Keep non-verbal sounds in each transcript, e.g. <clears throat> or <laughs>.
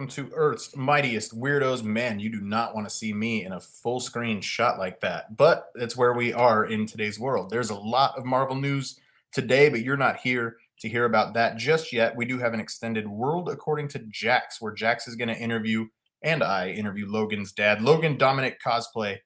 Welcome to Earth's mightiest weirdos. Man, you do not want to see me in a full screen shot like that, but it's where we are in today's world. There's a lot of Marvel news today, but you're not here to hear about that just yet. We do have an extended World According to Jax, where Jax is going to interview and I interview Logan's dad, Logan Dominic Cosplay,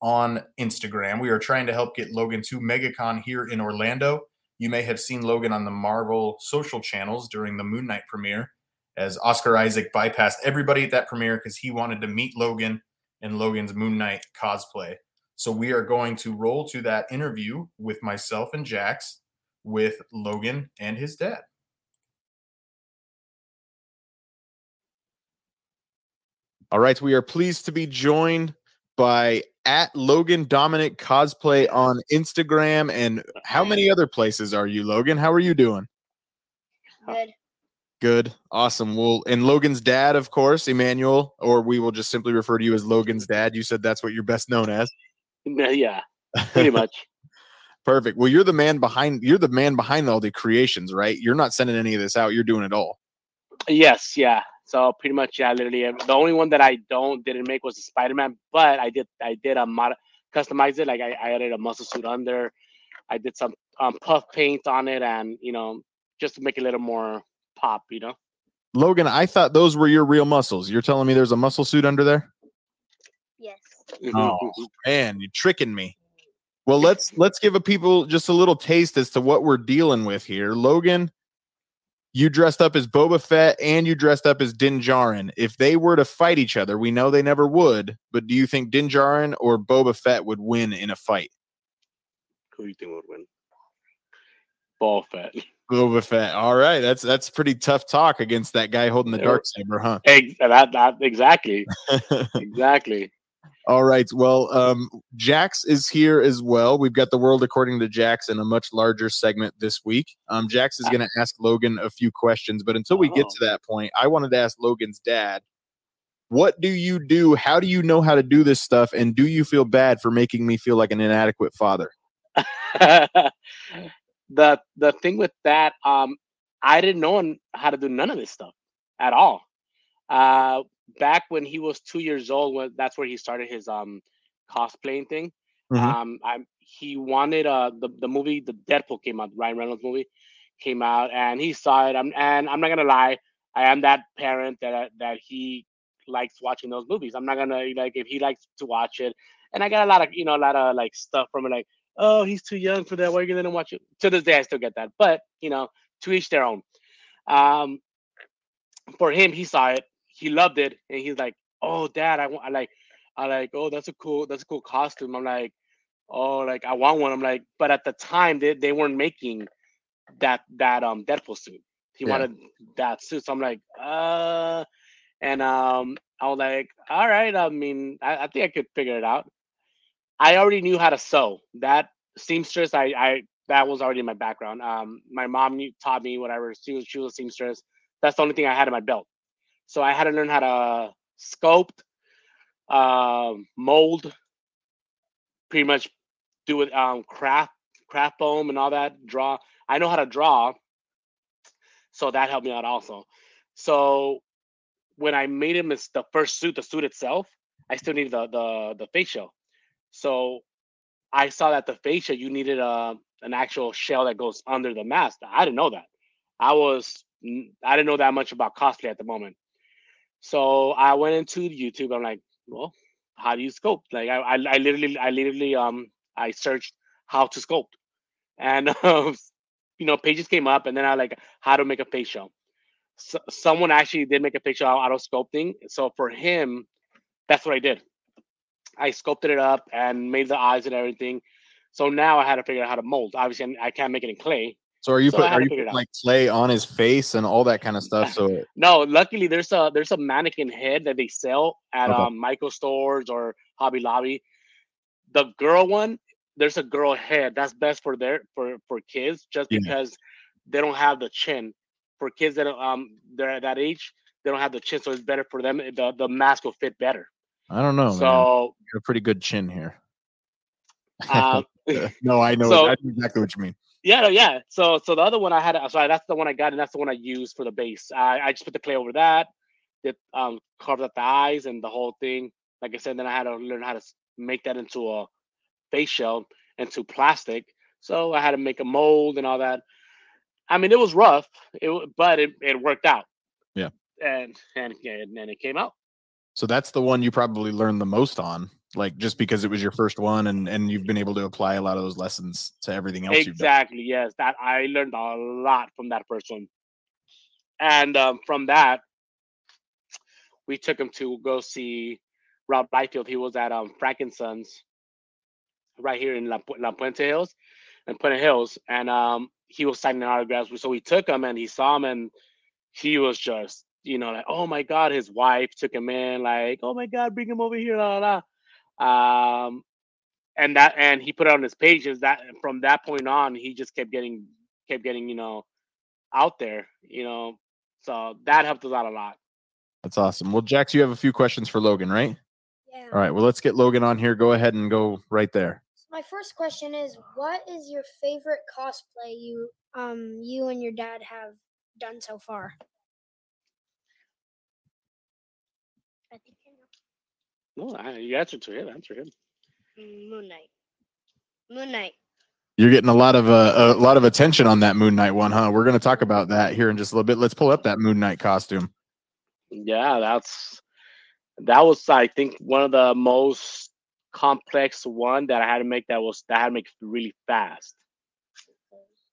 on Instagram. We are trying to help get Logan to MegaCon here in Orlando. You may have seen Logan on the Marvel social channels during the Moon Knight premiere as Oscar Isaac bypassed everybody at that premiere because he wanted to meet Logan and Logan's Moon Knight cosplay. So we are going to roll to that interview with myself and Jax with Logan and his dad. All right, we are pleased to be joined by at Logan Dominic Cosplay on Instagram. And how many other places are you, Logan? How are you doing? Good. Good. Awesome. Well, and Logan's dad, of course, Emmanuel, or we will just simply refer to you as Logan's dad. You said that's what you're best known as. Yeah, pretty <laughs> much. Perfect. Well, you're the man behind you're the man behind all the creations, right? You're not sending any of this out. You're doing it all. yes, yeah. So pretty much, yeah. Literally, the only one that I don't didn't make was the Spider Man, but I did I did a mod customize it. Like I, I added a muscle suit under. I did some um, puff paint on it, and you know, just to make it a little more pop. You know. Logan, I thought those were your real muscles. You're telling me there's a muscle suit under there? Yes. Mm-hmm, oh mm-hmm. man, you're tricking me. Well, let's let's give a people just a little taste as to what we're dealing with here. Logan, you dressed up as Boba Fett and you dressed up as Din Djarin. If they were to fight each other, we know they never would, but do you think Din Djarin or Boba Fett would win in a fight? Who do you think would win? Ball Fett. <laughs> Boba Fett. All right, that's that's pretty tough talk against that guy holding the Yeah. dark saber, huh? Ex- that, that exactly, <laughs> exactly. All right. Well, um, Jax is here as well. We've got the world according to Jax in a much larger segment this week. Um, Jax is going to ask Logan a few questions, but until we get to that point, I wanted to ask Logan's dad, what do you do? How do you know how to do this stuff? And do you feel bad for making me feel like an inadequate father? <laughs> the the thing with that, um, I didn't know how to do none of this stuff at all. Uh, back when he was two years old, when that's where he started his um cosplaying thing. Mhm. Um, I he wanted uh the the movie the Deadpool came out, Ryan Reynolds movie came out, and he saw it. I'm and I'm not gonna lie, I am that parent that that he likes watching those movies. I'm not gonna like if he likes to watch it, and I got a lot of you know a lot of like stuff from it like oh, he's too young for that. Why are you gonna let him watch it? To this day, I still get that. But you know, to each their own. Um, for him, he saw it, he loved it, and he's like, "Oh, Dad, I want, I like, I like, oh, that's a cool, that's a cool costume." I'm like, "Oh, like I want one." I'm like, but at the time, they they weren't making that that um Deadpool suit. He Yeah. wanted that suit, so I'm like, uh, and um, I was like, all right. I mean, I, I think I could figure it out. I already knew how to sew. That seamstress, I, I that was already in my background. Um, my mom knew, taught me whatever. She was, she was a seamstress. That's the only thing I had in my belt. So I had to learn how to sculpt, um, mold, pretty much do it, um, craft, craft foam and all that. Draw. I know how to draw, so that helped me out also. So when I made him the first suit, the suit itself, I still needed the the the shell. So I saw that the fascia you needed a an actual shell that goes under the mask. I didn't know that. I was I didn't know that much about cosplay at the moment. So I went into YouTube. I'm like, well, how do you sculpt? Like I I, I literally I literally um I searched how to sculpt, and <laughs> um, you know pages came up, and then I like how to make a face shell. So, someone actually did make a face shell out of sculpting. So for him, that's what I did. I sculpted it up and made the eyes and everything. So now I had to figure out how to mold. Obviously, I can't make it in clay. So are you So put, are you putting like clay on his face and all that kind of stuff? So <laughs> No, luckily there's a there's a mannequin head that they sell at Okay. um, Michael stores or Hobby Lobby. The girl one, there's a girl head that's best for their for for kids just Yeah. because they don't have the chin. For kids that um they're at that age, they don't have the chin, so it's better for them. The the mask will fit better. I don't know, so You're a pretty good chin here. <laughs> um, <laughs> no, I know. So- I know exactly what you mean. Yeah, yeah. So so the other one I had, sorry, that's the one I got, and that's the one I used for the base. I, I just put the clay over that, did um carved out the eyes and the whole thing. Like I said, then I had to learn how to make that into a face shell into plastic. So I had to make a mold and all that. I mean, it was rough, it but it, it worked out. Yeah. And and and, and it came out. So that's the one you probably learned the most on, like just because it was your first one and and you've been able to apply a lot of those lessons to everything else you've done. Exactly. Yes, that I learned a lot from that first one, and um, from that, we took him to go see Rob Liefeld. He was at um Frankensons, right here in La, La Puente Hills, and Puente Hills, and um, he was signing autographs. So we took him, and he saw him, and he was just, you know, like, oh my god, his wife took him in, like, oh my god, bring him over here, la la. la. Um, and that and he put it on his pages that from that point on he just kept getting kept getting you know out there you know so that helped us out a lot That's awesome. Well, Jax, you have a few questions for Logan, right? Yeah. All right. Well, let's get Logan on here. Go ahead and go right there. My first question is, what is your favorite cosplay you um you and your dad have done so far? I think I know. No I, you answered to him answer him Moon Knight. Moon Knight. You're getting a lot of uh, a lot of attention on that Moon Knight one, huh? We're going to talk about that here in just a little bit. Let's pull up that Moon Knight costume. yeah that's that was i think one of the most complex one that i had to make that was that I had to make really fast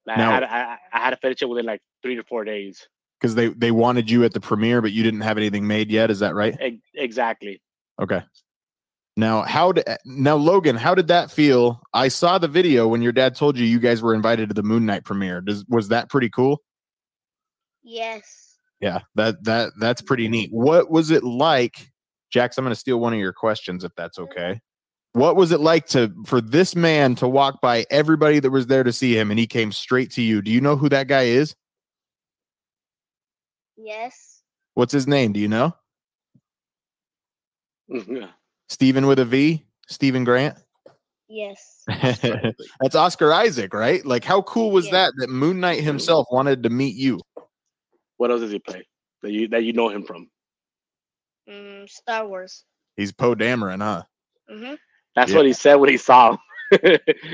I Now- had I, I had to finish it within like three to four days because they they wanted you at the premiere, but you didn't have anything made yet. Is that right? Ex- exactly Okay. Now, how did now Logan? How did that feel? I saw the video when your dad told you you guys were invited to the Moon Knight premiere. Does was that pretty cool? Yes. Yeah, that that that's pretty neat. What was it like, Jax? I'm going to steal one of your questions if that's okay. What was it like to for this man to walk by everybody that was there to see him and he came straight to you? Do you know who that guy is? Yes. What's his name? Do you know? Yeah Steven with a V? Stephen Grant? Yes. <laughs> That's Oscar Isaac, right? Like how cool was Yeah. that that Moon Knight himself wanted to meet you? what else does he play that you that you know him from Mm, Star Wars. He's Poe Dameron, huh? Mm-hmm. That's Yeah. what he said when he saw him.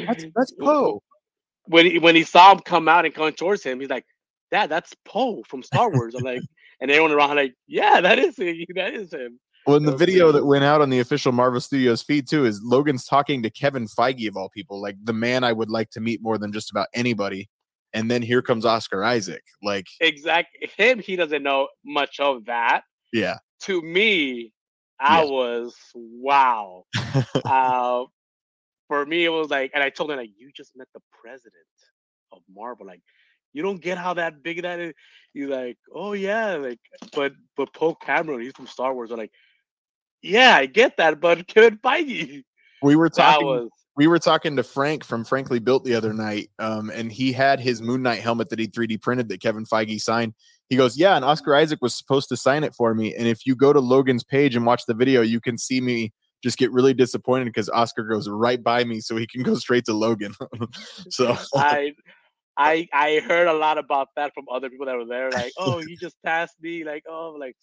That's that's Poe. <laughs> when he, when he saw him come out and come towards him, he's like, "Dad, that's Poe from Star Wars." I'm like, <laughs> and everyone around like, "Yeah, that is him. That is him." Well, in the video that went out on the official Marvel Studios feed too, is Logan's talking to Kevin Feige of all people, like the man I would like to meet more than just about anybody. And then here comes Oscar Isaac. Like, Exactly. Him, he doesn't know much of that. yeah, To me, I Yeah. was wow. <laughs> uh, for me, it was like, and I told him like, "You just met the president of Marvel. Like, you don't get how that big that is." He's like, "Oh yeah, like, but but Poe Cameron, he's from Star Wars." I'm like, "Yeah, I get that, but <laughs> Kevin Feige." we were talking. was we were talking to Frank from Frankly Built the other night, um, and he had his Moon Knight helmet that he 3D printed that Kevin Feige signed. He goes, "Yeah," and Oscar Isaac was supposed to sign it for me. And if you go to Logan's page and watch the video, you can see me just get really disappointed because Oscar goes right by me, so he can go straight to Logan. <laughs> so I. I I heard a lot about that from other people that were there. Like, <laughs> oh, you just passed me. Like, oh, like,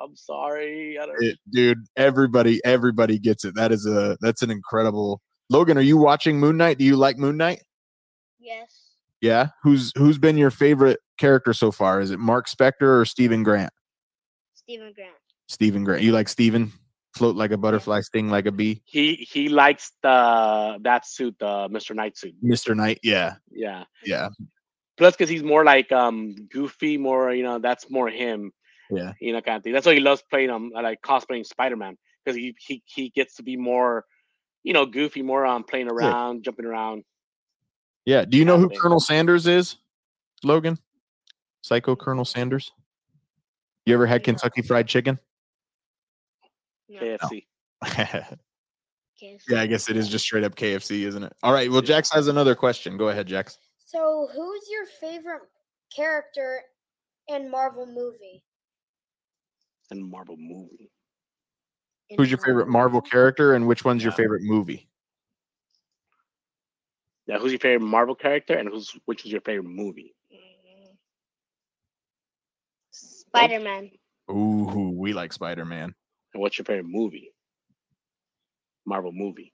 I'm sorry. I don't. it, dude everybody everybody gets it that is a that's an incredible logan are you watching moon knight do you like moon knight Yes. yeah who's who's been your favorite character so far is it mark spector or stephen grant Stephen Grant. stephen grant you like stephen float like a butterfly sting like a bee He he likes the that suit, the Mr. Knight suit. mr knight yeah Yeah. yeah Plus, because he's more like um goofy, more you know, that's more him. Yeah. You know, kind of thing. That's why he loves playing um like cosplaying Spider Man because he he he gets to be more, you know, goofy, more um playing around, jumping around. yeah do you know who thing. colonel sanders is logan psycho colonel sanders you ever had kentucky fried chicken No. KFC. KFC. yeah i guess it is just straight up kfc isn't it all right well jax has another question go ahead jax So, who's your favorite character in Marvel movie? And Marvel movie. In Who's your favorite Marvel character and which one's your favorite movie? Yeah, who's your favorite Marvel character and who's which is your favorite movie? Mm. Spider Man. Ooh, we like Spider Man. And what's your favorite movie? Marvel movie.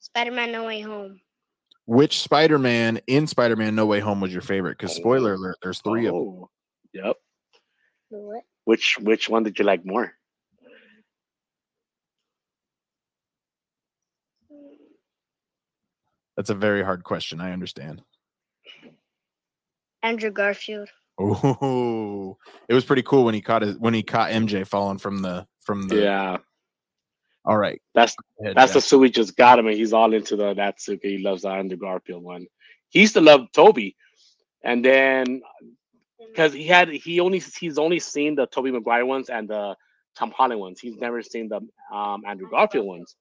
Spider-Man: No Way Home. Which Spider Man in Spider Man No Way Home was your favorite? Because oh. spoiler Oh. alert, there's three of them. Oh, Yep. What? Which which one did you like more? That's a very hard question. I understand. Andrew Garfield. Oh, it was pretty cool when he caught his when he caught MJ falling from the from the. Yeah. All right. That's ahead, That's the suit we just got him, and he's all into the that suit. He loves the Andrew Garfield one. He used to love Tobey, and then because he had he only he's only seen the Tobey Maguire ones and the Tom Holland ones. He's never seen the um, Andrew Garfield ones.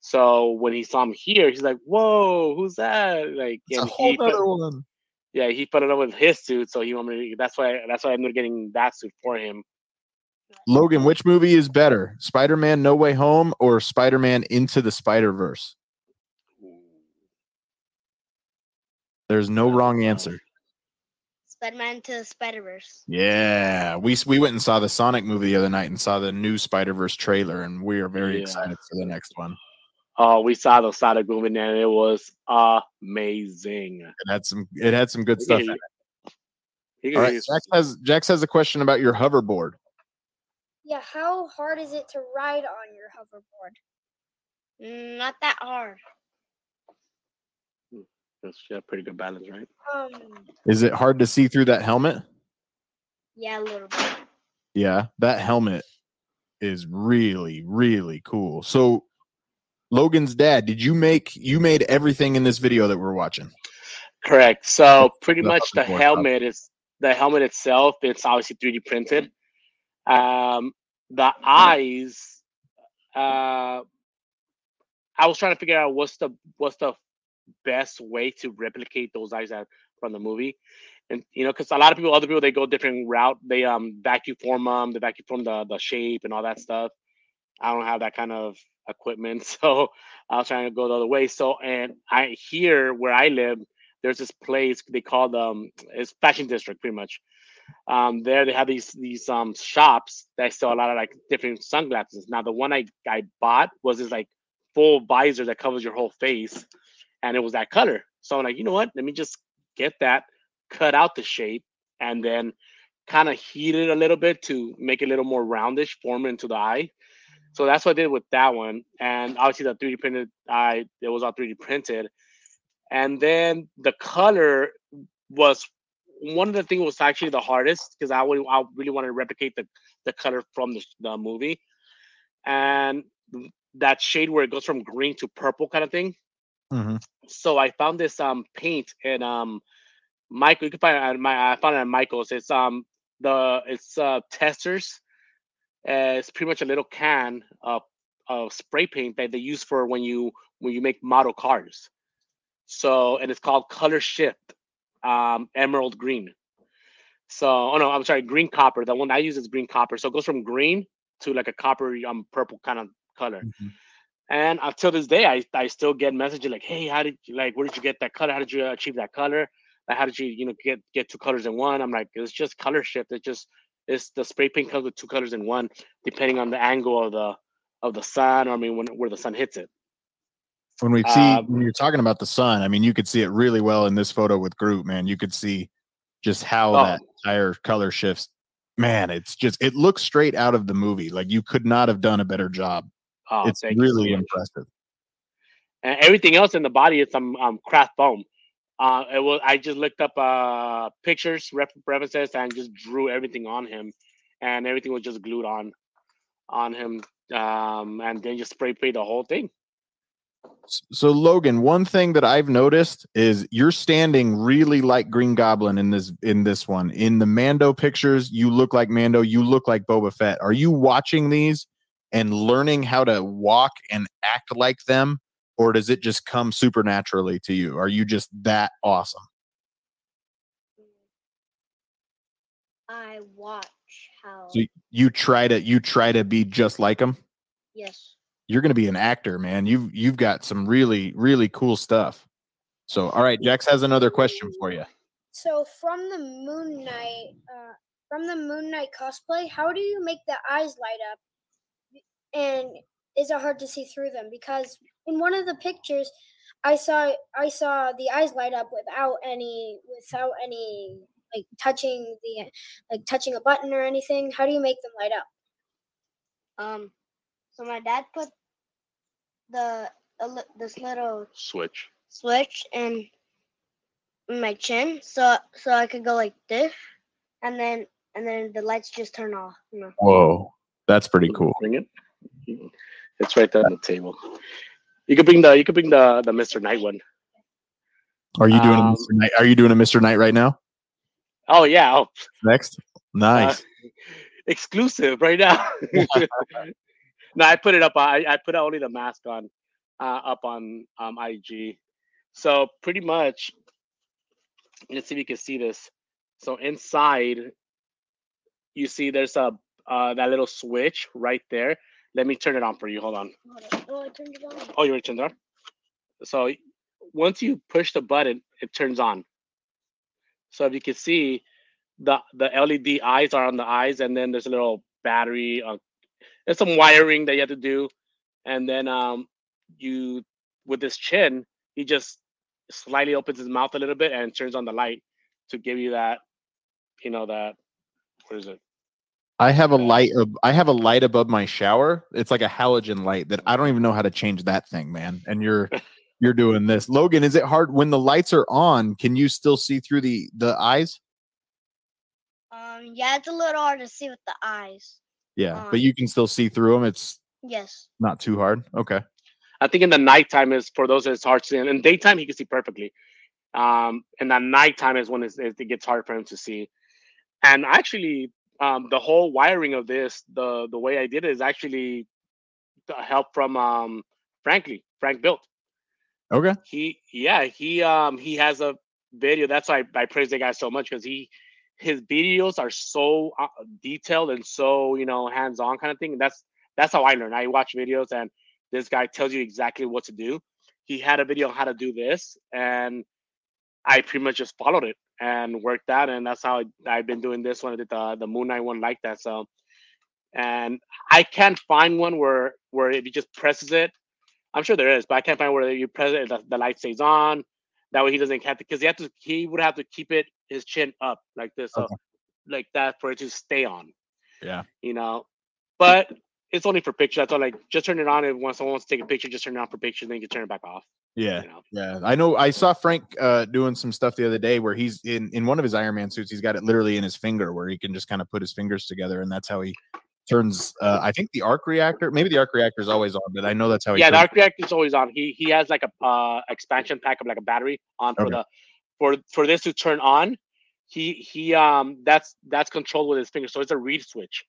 So when he saw him here, he's like, "Whoa, who's that?" Like, It's a whole he other one. Yeah, he fell in love with his suit, so he wanted. Me to, that's why that's why I ended up getting that suit for him. Logan, which movie is better, Spider Man No Way Home or Spider Man Into the Spider Verse? There's no wrong answer. Spider-Man to the Spider-Verse. Yeah, we we went and saw the Sonic movie the other night and saw the new Spider Verse trailer, and we are very Yeah. excited for the next one. Oh, we saw the side of movie and it was amazing. It had some it had some good stuff. in it. All right, he's- Jax has Jax has a question about your hoverboard. Yeah, how hard is it to ride on your hoverboard? Mm, not that hard. That's yeah, pretty good balance, right? Um, Is it hard to see through that helmet? yeah, a little bit. Yeah, that helmet is really really cool. So Logan's dad, did you make you made everything in this video that we're watching? Correct. So pretty much the helmet is the helmet itself. It's obviously 3D printed. Um, the eyes. Uh, I was trying to figure out what's the what's the best way to replicate those eyes that from the movie, and you know, because a lot of people, other people, they go different route. They um vacuum form them, they vacuum form the the shape and all that stuff. I don't have that kind of equipment, <laughs> so I was trying to go the other way. So, and I here where I live, there's this place they call um it's fashion district pretty much. Um, there they have these these um shops that sell a lot of like different sunglasses. Now the one I I bought was this like full visor that covers your whole face, and it was that color. So I'm like, you know what? Let me just get that, cut out the shape, and then kind of heat it a little bit to make it a little more roundish, form into the eye. So that's what I did with that one. And obviously the 3D printed I it was all 3D printed. And then the color was one of the things was actually the hardest because I would I really wanted to replicate the, the color from the, the movie. And that shade where it goes from green to purple kind of thing. Mhm. So I found this um paint and um Michael, you can find it at my I found it at Michael's. It's um the it's uh Testors. Uh, it's pretty much a little can of of spray paint that they use for when you when you make model cars. So and it's called Color Shift, um, Emerald Green. So oh no, I'm sorry, green copper. The one I use is green copper. So it goes from green to like a copper um purple kind of color. Mhm. And until this day, I, I still get messages like, "Hey, how did you like? Where did you get that color? How did you achieve that color? Like, how did you you know get get two colors in one?" I'm like, "It's just color shift. It's just it's the spray paint comes with two colors in one, depending on the angle of the of the sun, or I mean when where the sun hits it." When we see Um, when you're talking about the sun, I mean you could see it really well in this photo with Groot, man. You could see just how Oh. that entire color shifts. Man, it's just it looks straight out of the movie. Like you could not have done a better job. Oh, it's so really impressive. and everything else in the body is some um, craft foam. Uh, it was I just looked up uh, pictures, references, and just drew everything on him, and everything was just glued on on him, um, and then just spray paint the whole thing. So Logan, one thing that I've noticed is you're standing really like Green Goblin in this in this one. In the Mando pictures, you look like Mando, you look like Boba Fett. Are you watching these and learning how to walk and act like them or does it just come supernaturally to you? Are you just that awesome? I watch how. So you try to you try to be just like them? yes. You're going to be an actor, man. You've you've got some really really cool stuff. So, all right, Jax has another question for you. So from the Moon Knight, uh, from the Moon Knight cosplay, how do you make the eyes light up? And is it hard to see through them? Because in one of the pictures, I saw I saw the eyes light up without any without any like touching the like touching a button or anything. How do you make them light up? Um, so my dad put the a this little Switch. switch in my chin, so so I could go like this, and then and then the lights just turn off. You know. Whoa, that's pretty cool. Bring it. It's right there on the table. You could bring the you could bring the the Mr. Knight one. Are you doing a Um, Mr. Knight? Are you doing a Mr. Knight right now? Oh yeah, oh, Next, nice. uh, exclusive right now. <laughs> no, I put it up. I I put only the mask on, uh, up on um IG. So pretty much, let's see if you can see this. So inside, you see there's a uh, that little switch right there. Let me turn it on for you. Hold on. Oh, I turned it on. Oh, you already turned it on. So once you push the button, it turns on. So if you can see, the the LED eyes are on the eyes, and then there's a little battery. Uh, there's some wiring that you have to do, and then um, you with this chin, he just slightly opens his mouth a little bit and turns on the light to give you that, you know that. What is it? I have a light. ab- I have a light above my shower. It's like a halogen light that I don't even know how to change that thing, man. And you're <laughs> you're doing this, Logan. Is it hard when the lights are on? Can you still see through the the eyes? Um, yeah, it's a little hard to see with the eyes. Yeah, but you can still see through them. It's Yes. not too hard. Okay. I think in the nighttime is for those that it's hard to see. And in daytime he can see perfectly. Um, and that nighttime is when it's, it gets hard for him to see. And actually, um, the whole wiring of this, the the way I did it is actually help from um, Frankly Frank built. Okay. He yeah he um he has a video. That's why I, I praise the guy so much because he his videos are so uh, detailed and so you know hands on kind of thing. And That's that's how I learn. I watch videos and this guy tells you exactly what to do. He had a video on how to do this, and I pretty much just followed it and worked that, and that's how I, I've been doing this one. I did the the Moon Knight one like that. So, and I can't find one where where if he just presses it, I'm sure there is, but I can't find where you press it, the, the light stays on. That way he doesn't have to, because he have to, he would have to keep it his chin up like this, so like that for it to stay on. Yeah. You know, but it's only for picture. That's all. Like, just turn it on. If when someone wants to take a picture, just turn it on for picture. Then you can turn it back off. Yeah. You know. Yeah, I know. I saw Frank uh, doing some stuff the other day where he's in in one of his Iron Man suits. He's got it literally in his finger, where he can just kind of put his fingers together, and that's how he turns. Uh, I think the arc reactor. Maybe the arc reactor is always on, but I know that's how he. Yeah, the arc reactor is always on. He he has like a uh, expansion pack of like a battery on for Okay. the for for this to turn on. He he um that's that's controlled with his finger, so it's a reed switch.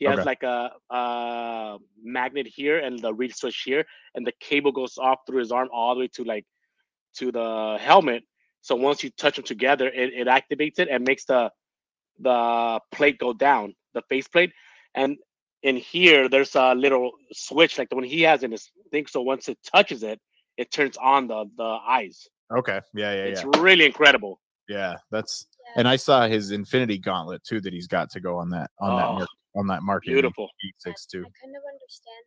He has Okay. like a uh magnet here and the reed switch here, and the cable goes off through his arm all the way to like to the helmet. So once you touch them together, it, it activates it and makes the the plate go down, the face plate. And in here, there's a little switch like the one he has in his thing. So once it touches it, it turns on the the eyes. Okay. Yeah. Yeah. It's Yeah. really incredible. Yeah. That's. Yeah. And I saw his Infinity Gauntlet too that he's got to go on that on that Oh, mark, on that marking Beautiful. six too. I kind of understand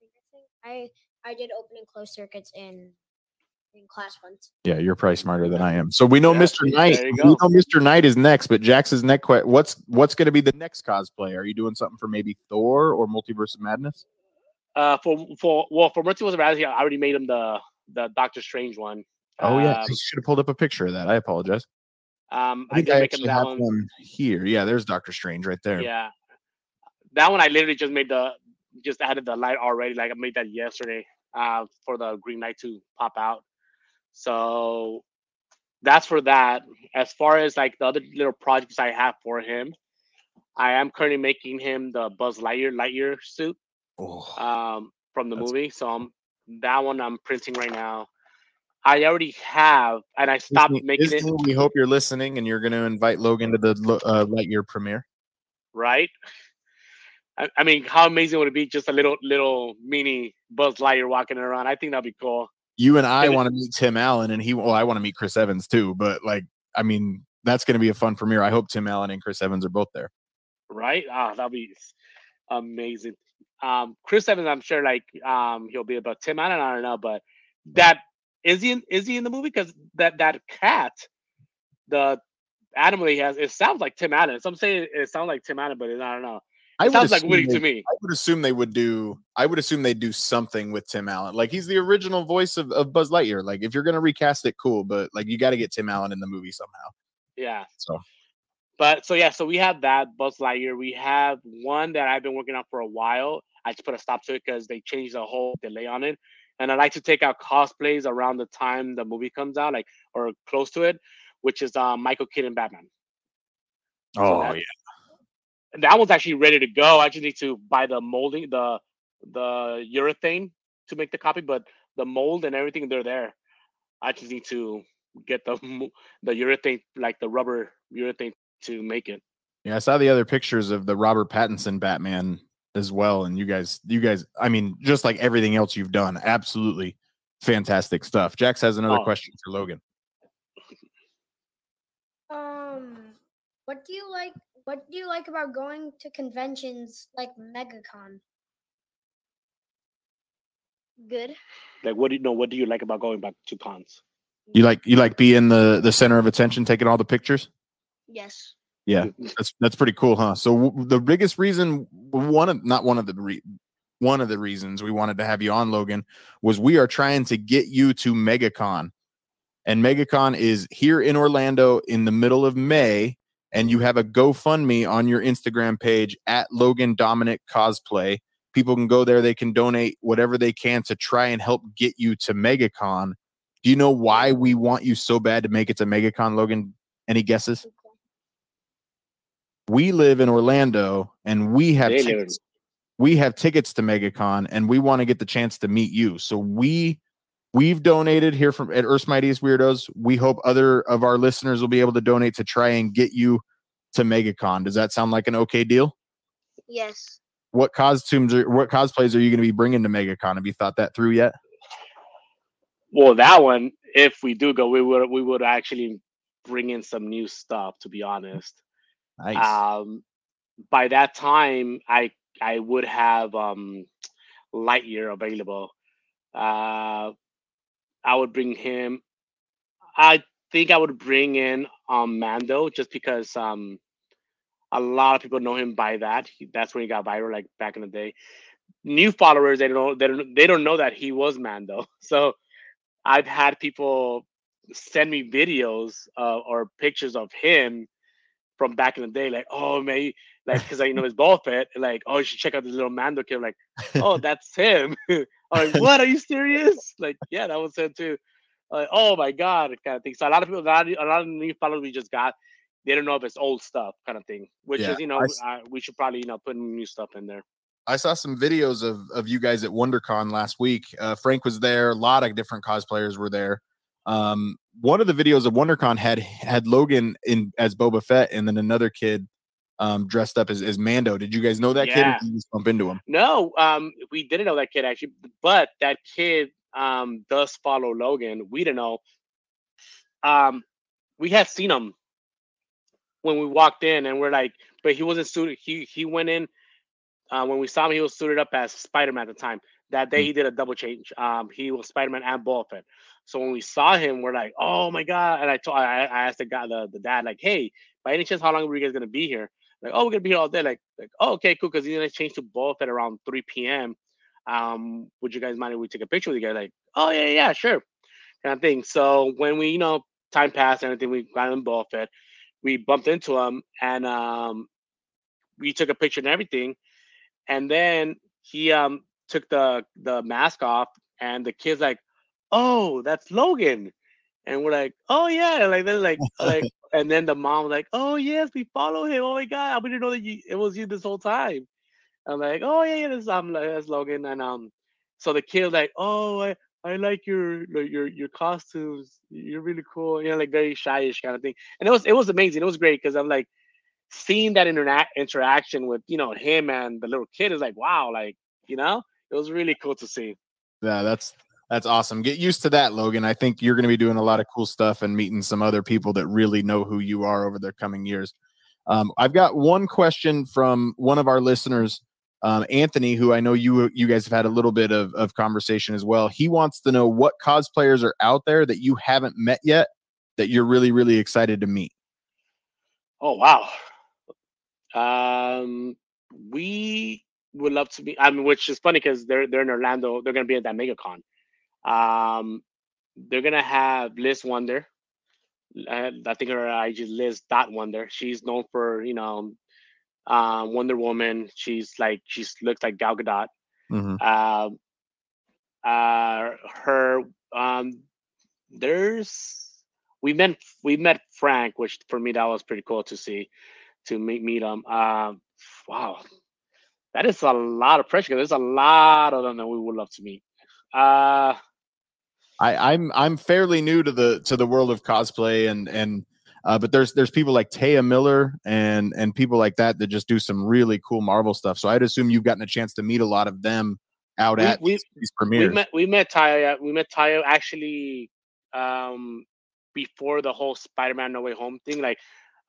the thing. I I did open and close circuits in in class once. Yeah, you're probably smarter than I am. So we know Yeah, Mr. Knight. We know Mr. Knight is next, but Jax's next. Que- what's what's going to be the next cosplay? Are you doing something for maybe Thor or Multiverse of Madness? Uh, for for well for Multiverse of Madness, I already made him the the Doctor Strange one. Oh yeah, Um, I should have pulled up a picture of that. I apologize. Um, I I, think did I, make him actually have one. one here. Yeah, there's Doctor Strange right there. Yeah, that one I literally just made the just added the light already. Like I made that yesterday. Uh, for the Green light to pop out. So that's for that. As far as like the other little projects I have for him, I am currently making him the Buzz Lightyear Lightyear suit Oh, um, from the movie. So I'm, that one I'm printing right now. I already have, and I stopped Disney- making Disney, it We hope you're listening, and you're going to invite Logan to the uh, Lightyear premiere. right. I, I mean, how amazing would it be just a little little mini Buzz Lightyear walking around? I think that'd be cool. You and I want to meet Tim Allen, and he. Well, I want to meet Chris Evans too. But like, I mean, that's going to be a fun premiere. I hope Tim Allen and Chris Evans are both there. right? Ah, that'll be amazing. Um, Chris Evans, I'm sure like um he'll be about Tim Allen. I don't know, but that is he in, is he in the movie? Because that that cat, the animal he has, it sounds like Tim Allen. Some say it, it sounds like Tim Allen, but it, I don't know. I sounds like Woody they- to me. I would assume they would do. I would assume they'd do something with Tim Allen. Like he's the original voice of, of Buzz Lightyear. Like if you're gonna recast it, cool. But like you got to get Tim Allen in the movie somehow. Yeah. So But so yeah, so we have that Buzz Lightyear. We have one that I've been working on for a while. I just put a stop to it because they changed the whole delay on it. And I like to take out cosplays around the time the movie comes out, like or close to it, which is um, Michael Keaton Batman. oh yeah, that one's actually ready to go. I just need to buy the molding, the the urethane to make the copy, but the mold and everything they're there. I just need to get the <laughs> the urethane, like the rubber urethane, to make it. yeah. I saw the other pictures of the Robert Pattinson Batman as well, and you guys, you guys. I mean, just like everything else you've done, absolutely fantastic stuff. Jax has another Oh. question for Logan. Um, what do you like? What do you like about going to conventions like MegaCon? Good. Like, what do you know? What do you like about going back to cons? You like you like being the the center of attention, taking all the pictures. Yes. Yeah, <laughs> that's that's pretty cool, huh? So w- the biggest reason, one of not one of the re- one of the reasons we wanted to have you on, Logan, was we are trying to get you to MegaCon, and MegaCon is here in Orlando in the middle of May, and you have a GoFundMe on your Instagram page at Logan Dominic Cosplay. People can go there; they can donate whatever they can to try and help get you to MegaCon. Do you know why we want you so bad to make it to MegaCon, Logan? Any guesses? we live in Orlando and we have They live in- tickets, we have tickets to MegaCon and we want to get the chance to meet you. So we we've donated here from at Earth's Mightiest Weirdos. We hope other of our listeners will be able to donate to try and get you to MegaCon. Does that sound like an okay deal? Yes. What costumes or what cosplays are you going to be bringing to MegaCon? Have you thought that through yet? Well, that one, if we do go, we would we would actually bring in some new stuff. To be honest, Nice. um, by that time, I I would have um, Lightyear available. Uh, I would bring him. I think I would bring in um Mando just because um a lot of people know him by that. He, that's when he got viral, like back in the day. New followers, they don't know they don't they don't know that he was Mando. <laughs> So I've had people send me videos uh, or pictures of him from back in the day, like, oh man, like because I you know his ball fit, like, oh, you should check out this little Mando kid. Like, oh, <laughs> that's him. <laughs> I'm like, what? Are you serious? Like, yeah, that was him too. Like, oh my god, kind of thing. So a lot of people, a lot of, a lot of new followers we just got, they don't know if it's old stuff, kind of thing. Which Yeah, is, you know, I uh, we should probably, you know, put new stuff in there. I saw some videos of of you guys at WonderCon last week. Uh, Frank was there. A lot of different cosplayers were there. Um, one of the videos of WonderCon had had Logan in as Boba Fett, and then another kid um, dressed up as, as Mando. Did you guys know that kid? Or Yeah. did you just bump into him? No, um, we didn't know that kid actually, but that kid um does follow Logan. We didn't know. Um, we had seen him when we walked in, and we're like, but he wasn't suited. He he went in uh, when we saw him. He was suited up as Spider Man at the time. That day, Mm. he did a double change. Um, he was Spider Man and Fett. So when we saw him, we're like, oh my god! And I told I, I asked the guy, the, the dad, like, hey, by any chance, how long were you guys gonna be here? Like, oh, we're gonna be here all day. Like, like, oh, okay, cool. Because he's gonna change to both at around 3 p.m. Um, would you guys mind if we take a picture with you guys? Like, oh yeah, yeah, sure, kind of thing. So when we, you know, time passed and everything, we got in Fett. We bumped into him and um, we took a picture and everything. And then he um took the the mask off, and the kid's like, "Oh, that's Logan," and we're like, "Oh yeah," like then like like, and then the mom was like, "Oh yes, we follow him. Oh my god, I didn't know that you it was you this whole time." I'm like, "Oh yeah, yeah, this I'm like that's Logan," and um, so the kid like, "Oh, I I like your your your costumes. You're really cool." You know, like very shyish kind of thing, and it was it was amazing. It was great because I'm like seeing that interna- interaction with you know him and the little kid is like wow like you know it was really cool to see Yeah, that's That's awesome. Get used to that, Logan. I think you're going to be doing a lot of cool stuff and meeting some other people that really know who you are over the coming years. Um, I've got one question from one of our listeners, um, Anthony, who I know you you guys have had a little bit of, of conversation as well. He wants to know what cosplayers are out there that you haven't met yet that you're really really excited to meet. Oh wow. Um, we would love to be. I mean, which is funny because they're they're in Orlando. They're gonna be at that MegaCon. Um, they're gonna have Liz Wonder. Uh, I think her IG is Liz Dot Wonder. She's known for you know um, Wonder Woman. She's like she's looks like Gal Gadot. Mm-hmm. Uh, uh, her um, there's we met we met Frank, which for me that was pretty cool to see to meet meet him. Um, wow, that is a lot of pressure. There's a lot of them that we would love to meet. Uh, I, I'm I'm fairly new to the to the world of cosplay and and uh, but there's there's people like Taya Miller and and people like that that just do some really cool Marvel stuff. So I'd assume you've gotten a chance to meet a lot of them out We- at we- these, these we premieres. met we met Taya we met Taya actually um before the whole Spider-Man No Way Home thing like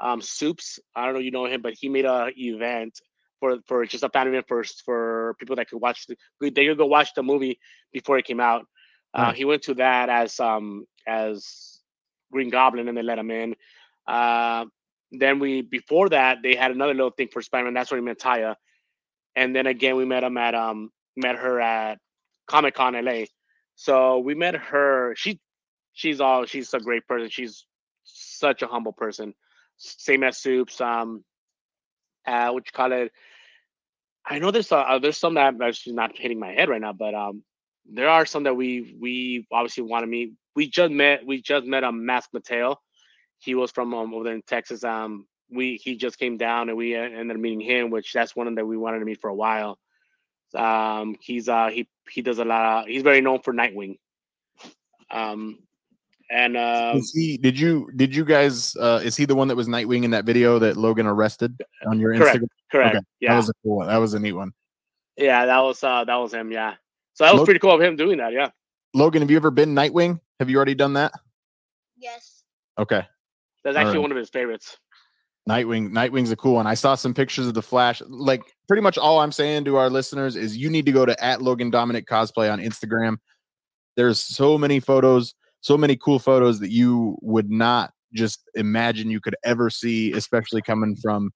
um Soups I don't know if you know him but he made a event for for just a fan event first for people that could watch the they could go watch the movie before it came out uh he went to that as um as Green Goblin and they let him in uh then we before that they had another little thing for Spider-Man that's where we met Taya and then again we met him at um met her at Comic Con LA. So we met her. She she's all she's a great person. She's such a humble person. Same as Soups. Um, uh, what you call it? I know there's uh, there's some that that's not hitting my head right now, but um, there are some that we we obviously want to meet. We just met we just met um Mask Mateo. He was from um, over there in Texas. Um, we he just came down and we uh, ended up meeting him, which that's one that we wanted to meet for a while. Um, he's uh he he does a lot. Of, he's very known for Nightwing. Um, and uh, he? Did you? Did you guys? Uh, is he the one that was Nightwing in that video that Logan arrested on your Correct. Instagram? correct, That yeah, that was a cool one. That was a neat one. yeah, that was uh that was him, yeah. So that was Look- pretty cool of him doing that, yeah. Logan, have you ever been Nightwing? Have you already done that? Yes. Okay. That's actually Alright. one of his favorites. Nightwing, Nightwing's a cool one. I saw some pictures of the Flash. Like pretty much all I'm saying to our listeners is you need to go to at Logan Dominic Cosplay on Instagram. There's so many photos, so many cool photos that you would not just imagine you could ever see, especially coming from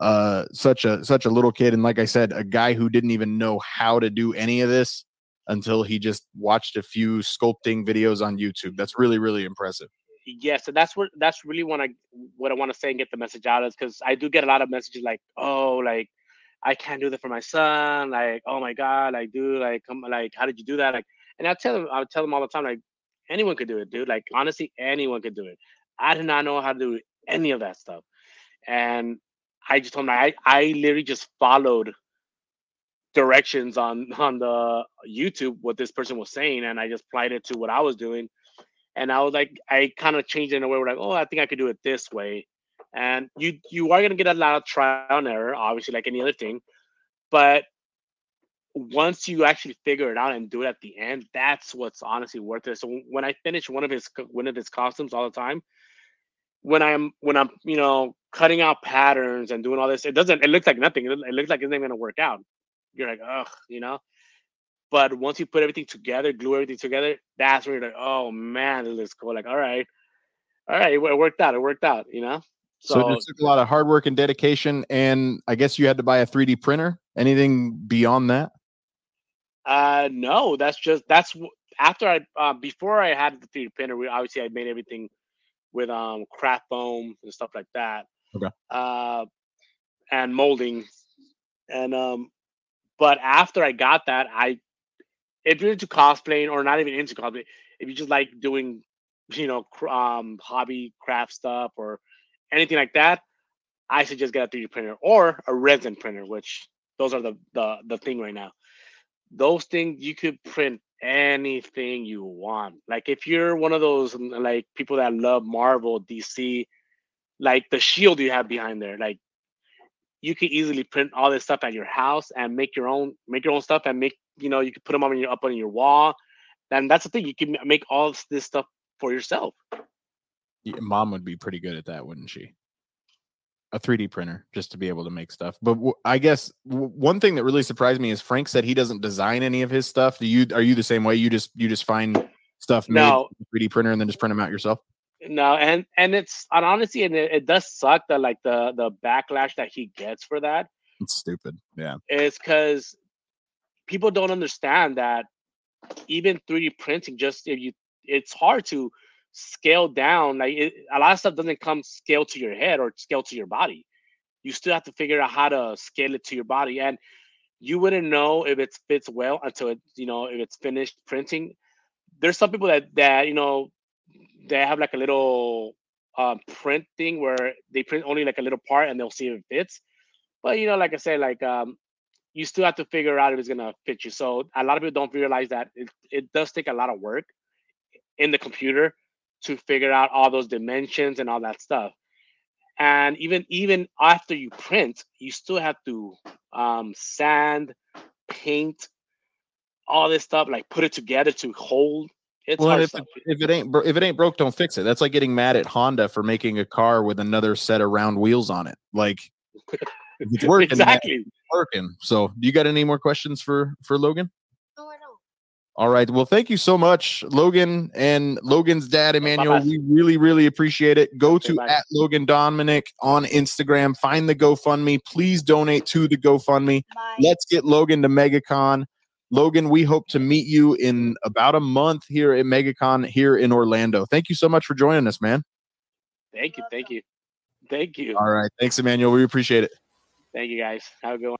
uh such a such a little kid. And like I said, a guy who didn't even know how to do any of this until he just watched a few sculpting videos on YouTube. That's really, really impressive. Yes, and that's what that's really what I what I want to say and get the message out is because I do get a lot of messages like, oh, like I can't do that for my son, like, oh my god, like, dude, like, come, like, how did you do that? Like, and I tell them, I tell them all the time, like, anyone could do it, dude. Like, honestly, anyone could do it. I did not know how to do any of that stuff, and I just told them, I, I literally just followed directions on on the YouTube what this person was saying, and I just applied it to what I was doing and I was like, I kind of changed it in a way where like, oh, I think I could do it this way. And you you are gonna get a lot of trial and error, obviously, like any other thing. But once you actually figure it out and do it at the end, that's what's honestly worth it. So when I finish one of his one of his costumes all the time, when I'm when I'm you know cutting out patterns and doing all this, it doesn't. It looks like nothing. It, it looks like it's not gonna work out. You're like, ugh, you know. But once you put everything together, glue everything together, that's where you're like, oh man, it looks cool. Like, all right, all right, it, worked out. It worked out. You know. So, So, it took a lot of hard work and dedication, and I guess you had to buy a 3D printer. Anything beyond that? uh, no, that's just that's after I uh, before I had the 3D printer. We obviously I made everything with um craft foam and stuff like that. Okay. Uh, and molding, and um, but after I got that, I if you're into cosplaying or not even into cosplay, if you just like doing, you know, cr- um, hobby craft stuff or anything like that, I suggest get a 3D printer or a resin printer, which those are the the the thing right now. Those things you could print anything you want. Like if you're one of those mm, like people that love Marvel, DC, like the shield you have behind there, like you could easily print all this stuff at your house and make your own make your own stuff and make you know you could put them on your up on your wall And that's the thing. You can make all this stuff for yourself. Mom would be pretty good at that, wouldn't she? A 3D printer just to be able to make stuff. But w- I guess w- one thing that really surprised me is Frank said he doesn't design any of his stuff. Do you? Are you the same way? You just you just find stuff made No. a 3D printer and then just print them out yourself. No, and and it's and honestly, and it, it does suck that like the the backlash that he gets for that It's stupid. Yeah. is because people don't understand that even 3D printing, just if you, it's hard to scale down. Like it, a lot of stuff doesn't come scale to your head or scale to your body. You still have to figure out how to scale it to your body, and you wouldn't know if it fits well until it, you know, if it's finished printing. There's some people that that you know they have like a little um, print thing where they print only like a little part and they'll see if it fits. But you know, like I said, like um, you still have to figure out if it's gonna fit you. So a lot of people don't realize that it, it does take a lot of work in the computer to figure out all those dimensions and all that stuff. And even even after you print, you still have to um, sand, paint, all this stuff, like put it together to hold. It's Well, if. If it ain't if it ain't broke, don't fix it. That's like getting mad at Honda for making a car with another set of round wheels on it. Like it's <laughs> working, exactly. it's working. So, do you got any more questions for for Logan? No, I don't. All right. Well, thank you so much, Logan and Logan's dad, Emmanuel. Bye-bye. We really, really appreciate it. Go to bye. at Logan Dominic on Instagram. Find the GoFundMe. Please donate to the GoFundMe. Bye. Let's get Logan to MegaCon. Logan, we hope to meet you in about a month here at MegaCon here in Orlando. Thank you so much for joining us, man. Thank you, thank you, thank you, All right. Thanks, Emmanuel. We appreciate it. thank you, guys. Have a good one.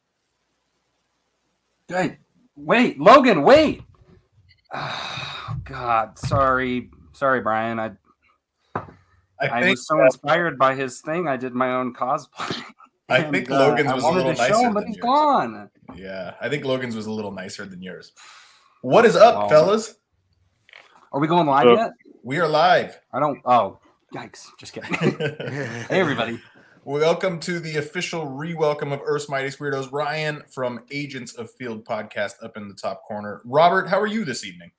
Wait, wait, Logan, wait. Oh, <sighs> God, sorry, sorry, Brian. I I think was so uh, inspired by his thing. I did my own cosplay. I And, think uh, Logan's I was a wanted little to show nicer him, but than he's yours. gone. Yeah, I think Logan's was a little nicer than yours. What is up, Wow. fellas? Are we going live Uh, yet? We are live. I don't. Oh, yikes! Just kidding. <laughs> hey, everybody. Welcome to the official re-welcome of Earth's Mightiest Weirdos. Ryan from Agents of Field podcast up in the top corner. Robert, how are you this evening?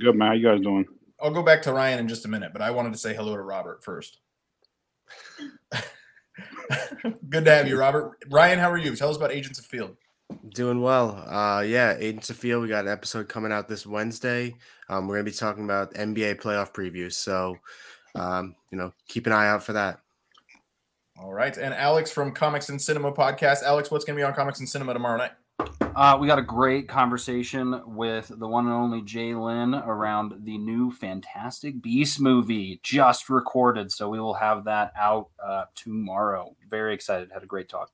Good man, how you guys doing? I'll go back to Ryan in just a minute, but I wanted to say hello to Robert first. <laughs> Good to have you, Robert. Ryan, how are you? Tell us about Agents of Field. Doing well. Uh, yeah, Agents of Field. We got an episode coming out this Wednesday. Um, we're gonna be talking about NBA playoff previews. So, um, you know, keep an eye out for that. All right. And Alex from Comics and Cinema podcast. Alex, what's going to be on Comics and Cinema tomorrow night? Uh, we got a great conversation with the one and only Jay Lynn around the new Fantastic Beast movie just recorded. So we will have that out uh, tomorrow. Very excited. Had a great talk.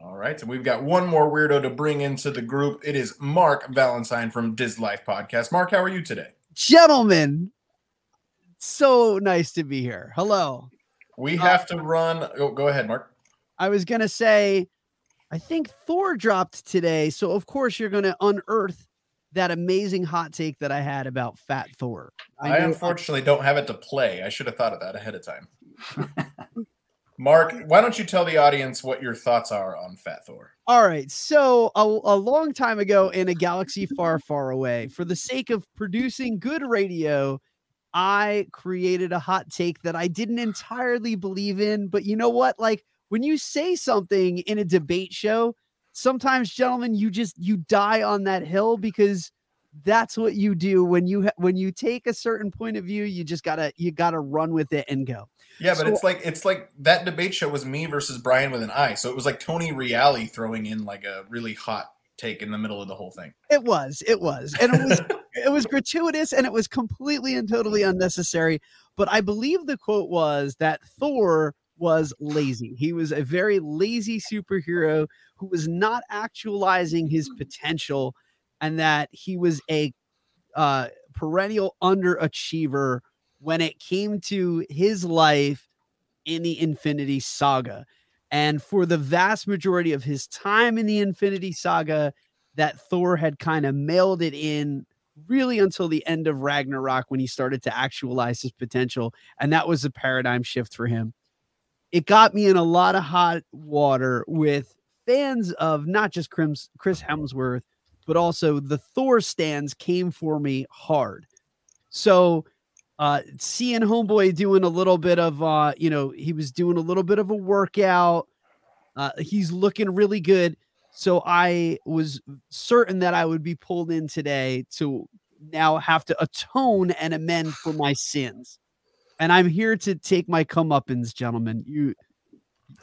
All right. And we've got one more weirdo to bring into the group. It is Mark Valentine from Diz Life podcast. Mark, how are you today? Gentlemen, so nice to be here. Hello. We uh, have to run. Oh, go ahead, Mark. I was going to say, I think Thor dropped today. So, of course, you're going to unearth that amazing hot take that I had about Fat Thor. I, know- unfortunately don't have it to play. I should have thought of that ahead of time. <laughs> Mark, why don't you tell the audience what your thoughts are on Fat Thor? All right. So, a, a long time ago in a galaxy far, far away, for the sake of producing good radio, I created a hot take that I didn't entirely believe in. But you know what? Like when you say something in a debate show, sometimes, gentlemen, you just you die on that hill because that's what you do when you when you take a certain point of view. You just gotta you gotta run with it and go. Yeah, but So- it's like it's like that debate show was me versus Brian with an I. So it was like Tony Reali throwing in like a really hot take in the middle of the whole thing. It was, it was, and it was, <laughs> it was gratuitous, and it was completely and totally unnecessary. But I believe the quote was that Thor was lazy. He was a very lazy superhero who was not actualizing his potential, and that he was a uh, perennial underachiever when it came to his life in the Infinity Saga. And for the vast majority of his time in the Infinity Saga, that Thor had kind of mailed it in really until the end of Ragnarok when he started to actualize his potential. And that was a paradigm shift for him. It got me in a lot of hot water with fans of not just Chris, Hemsworth, but also the Thor stands came for me hard. So uh seeing homeboy doing a little bit of uh you know he was doing a little bit of a workout. Uh he's looking really good. So i was certain that i would be pulled in today to now have to atone and amend for my sins. And i'm here to take my comeuppance gentlemen. You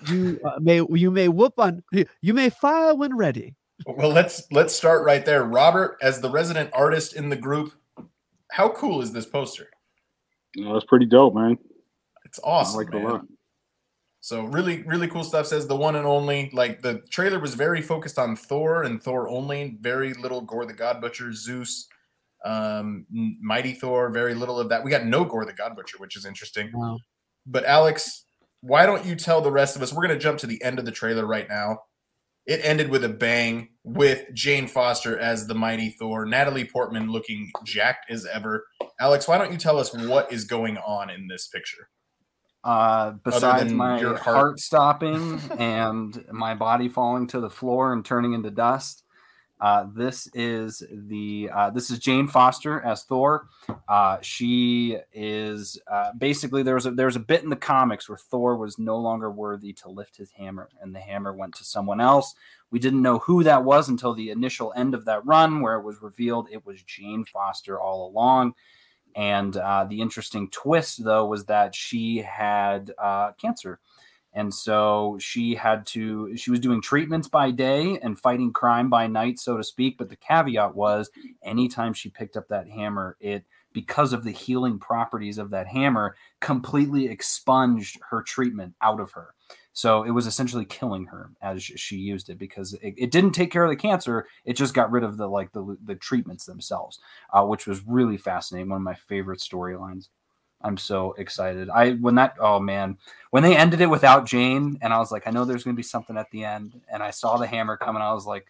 you uh, may you may whoop on you may fire when ready. Well, let's let's start right there. Robert, as the resident artist in the group, how cool is this poster? No, that's pretty dope, man. It's awesome. I like it a man. lot. So really, really cool stuff. Says the one and only. Like the trailer was very focused on Thor and Thor only. Very little Gorr the God Butcher, Zeus, um, Mighty Thor. Very little of that. We got no Gorr the God Butcher, which is interesting. Wow. But Alex, why don't you tell the rest of us? We're gonna jump to the end of the trailer right now. It ended with a bang with Jane Foster as the Mighty Thor, Natalie Portman looking jacked as ever. Alex, why don't you tell us what is going on in this picture? Uh, besides my your heart, heart. stopping <laughs> and my body falling to the floor and turning into dust, uh, this is the uh, this is Jane Foster as Thor. Uh, she is uh, basically there was a there was a bit in the comics where Thor was no longer worthy to lift his hammer, and the hammer went to someone else. We didn't know who that was until the initial end of that run, where it was revealed it was Jane Foster all along. And uh, the interesting twist, though, was that she had uh, cancer. And so she had to, she was doing treatments by day and fighting crime by night, so to speak. But the caveat was anytime she picked up that hammer, it, because of the healing properties of that hammer, completely expunged her treatment out of her. So it was essentially killing her as she used it because it, it didn't take care of the cancer. It just got rid of the like the the treatments themselves, uh, which was really fascinating. One of my favorite storylines. I'm so excited. I when that oh man when they ended it without Jane and I was like I know there's gonna be something at the end and I saw the hammer coming I was like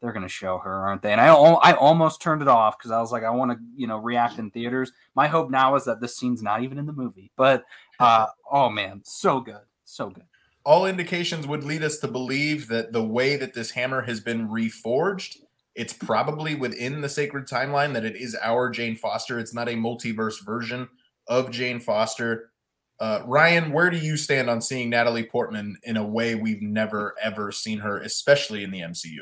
they're gonna show her aren't they and I I almost turned it off because I was like I want to you know react in theaters. My hope now is that this scene's not even in the movie. But uh, oh man, so good, so good. all indications would lead us to believe that the way that this hammer has been reforged, it's probably within the sacred timeline that it is our Jane Foster. It's not a multiverse version of Jane Foster. Uh, Ryan, where do you stand on seeing Natalie Portman in a way we've never ever seen her, especially in the MCU?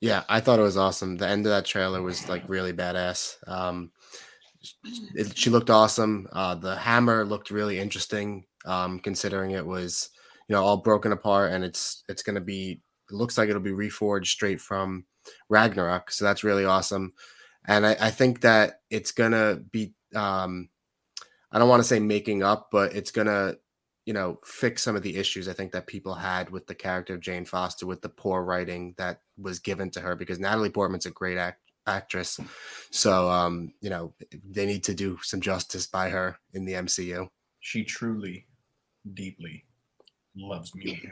Yeah, I thought it was awesome. The end of that trailer was like really badass. Um, it, she looked awesome. Uh, the hammer looked really interesting, um, considering it was you know all broken apart, and it's it's gonna be. It looks like it'll be reforged straight from Ragnarok, so that's really awesome. And I, I think that it's gonna be. Um, I don't want to say making up, but it's gonna you know fix some of the issues I think that people had with the character of Jane Foster with the poor writing that was given to her because Natalie Portman's a great act- actress. So um, you know, they need to do some justice by her in the MCU. She truly, deeply loves Mjolnir.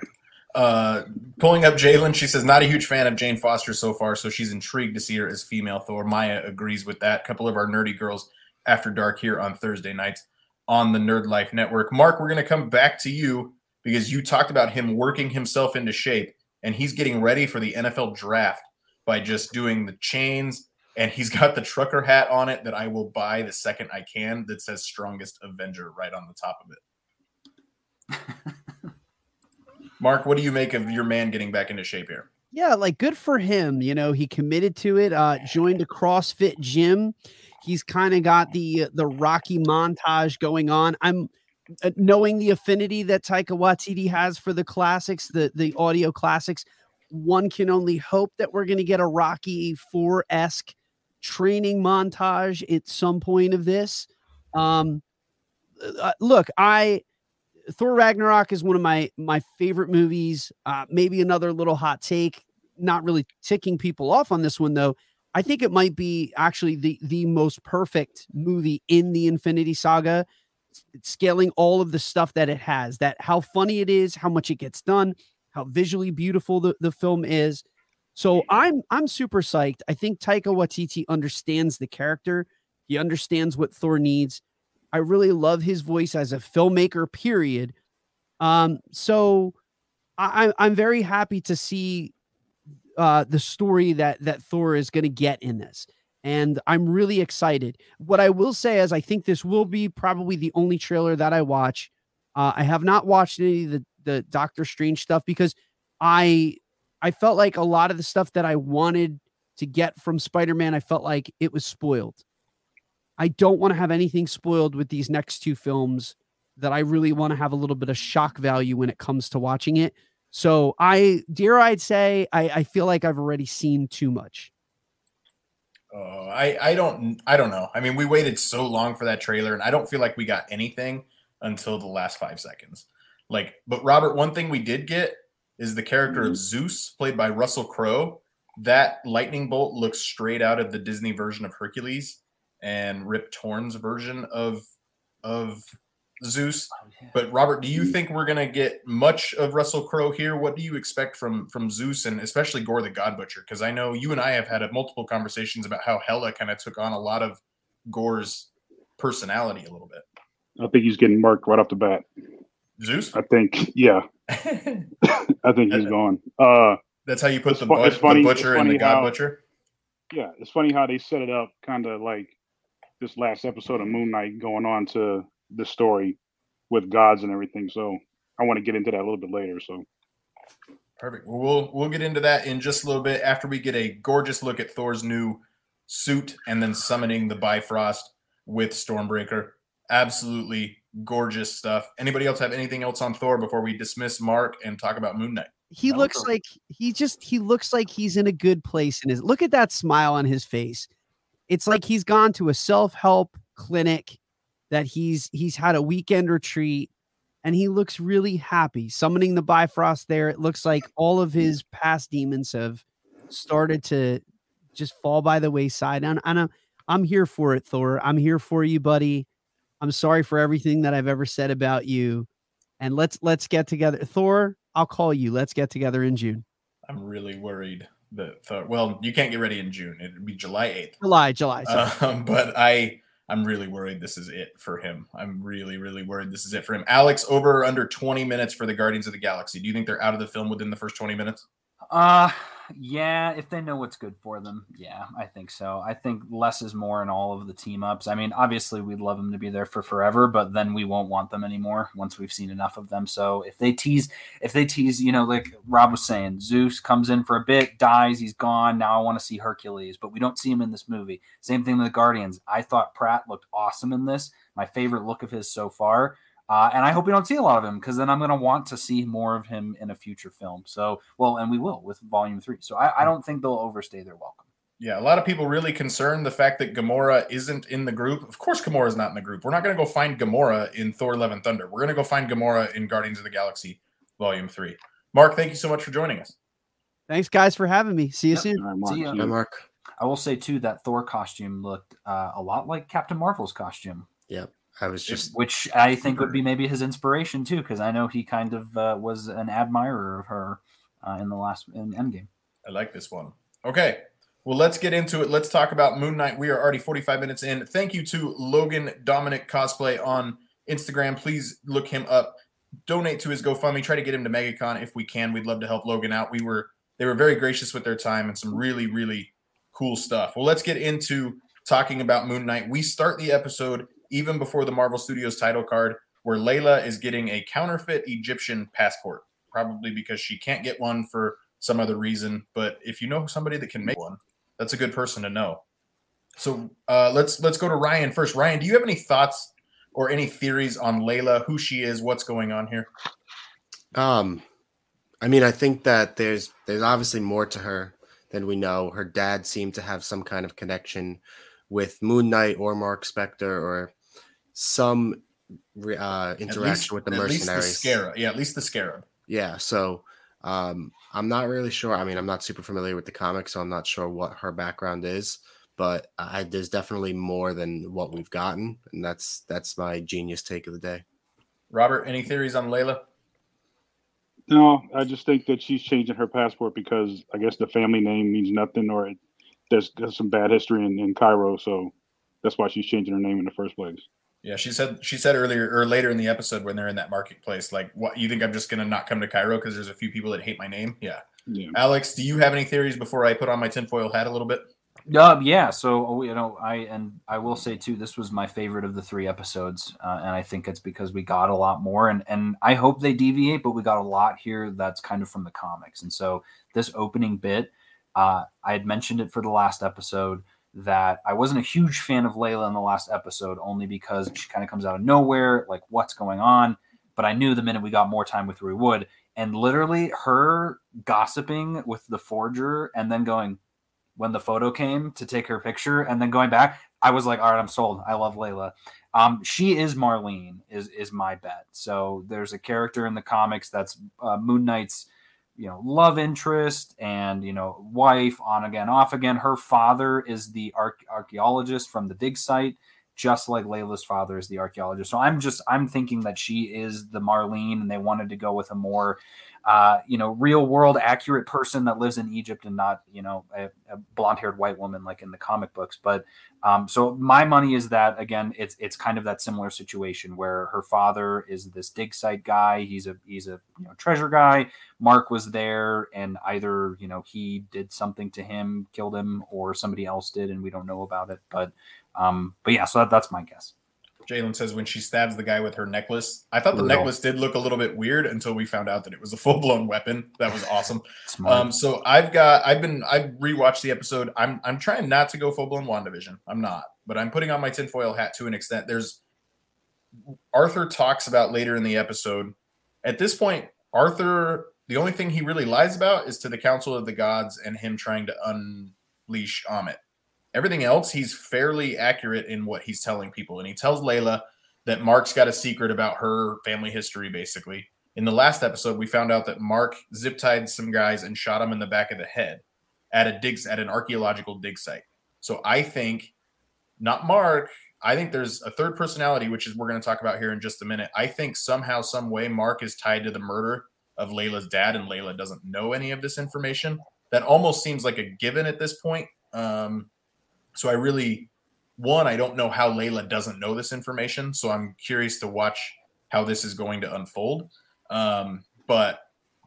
Uh, pulling up Jalen, she says, not a huge fan of Jane Foster so far, so she's intrigued to see her as female Thor. Maya agrees with that. A couple of our nerdy girls after dark here on Thursday nights on the Nerd Life Network. Mark, we're going to come back to you because you talked about him working himself into shape and he's getting ready for the NFL draft by just doing the chains and he's <laughs> got the trucker hat on it that I will buy the second I can that says strongest Avenger right on the top of it. <laughs> Mark, what do you make of your man getting back into shape here? Yeah, like good for him. You know, he committed to it. Uh, joined a CrossFit gym. He's kind of got the the Rocky montage going on. I'm uh, knowing the affinity that Taika Waititi has for the classics, the the audio classics. One can only hope that we're going to get a Rocky Four esque training montage at some point of this. Um, uh, look, I Thor Ragnarok is one of my my favorite movies. Uh, maybe another little hot take, not really ticking people off on this one though. I think it might be actually the the most perfect movie in the Infinity Saga, scaling all of the stuff that it has. That how funny it is, how much it gets done, how visually beautiful the, the film is. So I'm I'm super psyched. I think Taika Waititi understands the character. He understands what Thor needs. I really love his voice as a filmmaker, period. Um, so I- I'm very happy to see uh, the story that that Thor is going to get in this. And I'm really excited. What I will say is, I think this will be probably the only trailer that I watch. Uh, I have not watched any of the the Doctor Strange stuff because I I felt like a lot of the stuff that I wanted to get from Spider-Man, I felt like it was spoiled. I don't want to have anything spoiled with these next two films that I really want to have a little bit of shock value when it comes to watching it. So I dare I'd say I, I feel like I've already seen too much. Oh, I I don't I don't know. I mean, we waited so long for that trailer, and I don't feel like we got anything until the last five seconds. Like, but Robert, one thing we did get is the character of mm-hmm. Zeus, played by Russell Crowe. That lightning bolt looks straight out of the Disney version of Hercules and Rip Torn's version of of Zeus. But Robert, do you think we're gonna get much of Russell Crowe here? What do you expect from from Zeus and especially Gorr the God Butcher? Because I know you and I have had a multiple conversations about how Hella kind of took on a lot of Gorr's personality a little bit. I think he's getting marked right off the bat. Zeus? I think, yeah, <laughs> <laughs> I think he's gone. Uh, That's how you put the, fu- but- funny- the butcher and the God how- Butcher. yeah, it's funny how they set it up, kind of like this last episode of Moon Knight going on to the story with gods and everything. So I want to get into that a little bit later. So Perfect. Well, we'll we'll get into that in just a little bit after we get a gorgeous look at Thor's new suit and then summoning the Bifrost with Stormbreaker. Absolutely gorgeous stuff. Anybody else have anything else on Thor before we dismiss Mark and talk about Moon Knight? He That looks like he just he looks like he's in a good place in his look at that smile on his face. It's like he's gone to a self-help clinic that he's he's had a weekend retreat and he looks really happy summoning the Bifrost there. It looks like all of his past demons have started to just fall by the wayside. And, and I'm, I'm here for it, Thor. I'm here for you, buddy. I'm sorry for everything that I've ever said about you. And let's let's get together. Thor, I'll call you. Let's get together in June. I'm really worried that Thor. Well, you can't get ready in June. It'd be July eighth. July, July. Um, but I I'm really worried this is it for him. I'm really, really worried this is it for him. Alex, over or under 20 minutes for the Guardians of the Galaxy. Do you think they're out of the film within the first 20 minutes? Uh yeah, if they know what's good for them, yeah, I think so. I think less is more in all of the team ups. I mean, obviously we'd love them to be there for forever, but then we won't want them anymore once we've seen enough of them. So if they tease if they tease, you know, like Rob was saying, Zeus comes in for a bit, dies, he's gone. Now I want to see Hercules, but we don't see him in this movie. Same thing with the Guardians. I thought Pratt looked awesome in this. My favorite look of his so far. Uh, and I hope we don't see a lot of him because then I'm going to want to see more of him in a future film. So, well, and we will with Volume Three. So I, I don't think they'll overstay their welcome. Yeah, a lot of people really concerned the fact that Gamora isn't in the group. Of course, Gamora's not in the group. We're not going to go find Gamora in Thor: Love and Thunder. We're going to go find Gamora in Guardians of the Galaxy Volume Three. Mark, thank you so much for joining us. Thanks, guys, for having me. See you Yep. soon. all right, Mark, See ya. Hi, you. Mark. I will say too that Thor costume looked uh, a lot like Captain Marvel's costume, Yep. I was just which I think would be maybe his inspiration too, because I know he kind of uh, was an admirer of her uh, in the last in Endgame. I like this one. Okay. Well, let's get into it. Let's talk about Moon Knight. We are already 45 minutes in. Thank you to Logan Dominic Cosplay on Instagram. Please look him up. Donate to his GoFundMe. Try to get him to MegaCon if we can. We'd love to help Logan out. We were they were very gracious with their time and some really really cool stuff. Well, let's get into talking about Moon Knight. We start the episode even before the Marvel Studios title card, where Layla is getting a counterfeit Egyptian passport, probably because she can't get one for some other reason. But if you know somebody that can make one, that's a good person to know. So uh, let's let's go to Ryan first. Ryan, do you have any thoughts or any theories on Layla, who she is, what's going on here? Um, I mean, I think that there's there's obviously more to her than we know. Her dad seemed to have some kind of connection with Moon Knight or Mark Spector or some uh, interaction least- with the at least mercenaries. Scarab. Yeah, at least the Scarab. Yeah, so um, I'm not really sure. I mean, I'm not super familiar with the comics, so I'm not sure what her background is. But I, there's definitely more than what we've gotten, and that's that's my genius take of the day. Robert, any theories on Layla? No, I just think that she's changing her passport because I guess the family name means nothing, or it, there's, there's some bad history in, in Cairo, so that's why she's changing her name in the first place. Yeah, she said she said earlier or later in the episode when they're in that marketplace, like, "What you think I'm just gonna not come to Cairo because there's a few people that hate my name?" Yeah, Yeah. Alex, do you have any theories before I put on my tinfoil hat a little bit? Uh, yeah. So you know, I and I will say too, this was my favorite of the three episodes, uh, and I think it's because we got a lot more, and and I hope they deviate, but we got a lot here that's kind of from the comics, and so this opening bit, uh, I had mentioned it for the last episode that I wasn't a huge fan of Layla in the last episode, only because she kind of comes out of nowhere, like what's going on. But I knew the minute we got more time with Rui Wood, and literally her gossiping with the forger, and then going when the photo came to take her picture, and then going back, I was like, all right, I'm sold. I love Layla. Um, she is Marlene, is is my bet. So there's a character in the comics that's uh, Moon Knight's you know love interest and you know wife on again off again. Her father is the archaeologist from the dig site just like layla's father is the archaeologist. So i'm just i'm thinking that she is the marlene and they wanted to go with a more uh, you know real world accurate person that lives in egypt and not you know a, a blonde haired white woman like in the comic books but um, so my money is that again it's it's kind of that similar situation where her father is this dig site guy he's a he's a you know treasure guy Mark was there, and either you know he did something to him, killed him, or somebody else did, and we don't know about it. But um, but yeah, so that, that's my guess. Jalen says when she stabs the guy with her necklace, I thought the Brutal. necklace did look a little bit weird until we found out that it was a full blown weapon. That was awesome. Um, so I've got I've been I rewatched the episode. I'm I'm trying not to go full blown WandaVision. I'm not, but I'm putting on my tinfoil hat to an extent. There's Arthur talks about later in the episode. At this point, Arthur, the only thing he really lies about is to the Council of the Gods and him trying to unleash Ammit. Everything else, he's fairly accurate in what he's telling people. And he tells Layla that Mark's got a secret about her family history, basically. In the last episode, we found out that Mark zip tied some guys and shot them in the back of the head at a dig at an archaeological dig site. So I think not Mark. I think there's a third personality, which is we're going to talk about here in just a minute. I think somehow, some way, Mark is tied to the murder of Layla's dad, and Layla doesn't know any of this information. That almost seems like a given at this point. Um, so I really, one, I don't know how Layla doesn't know this information. So I'm curious to watch how this is going to unfold. Um, but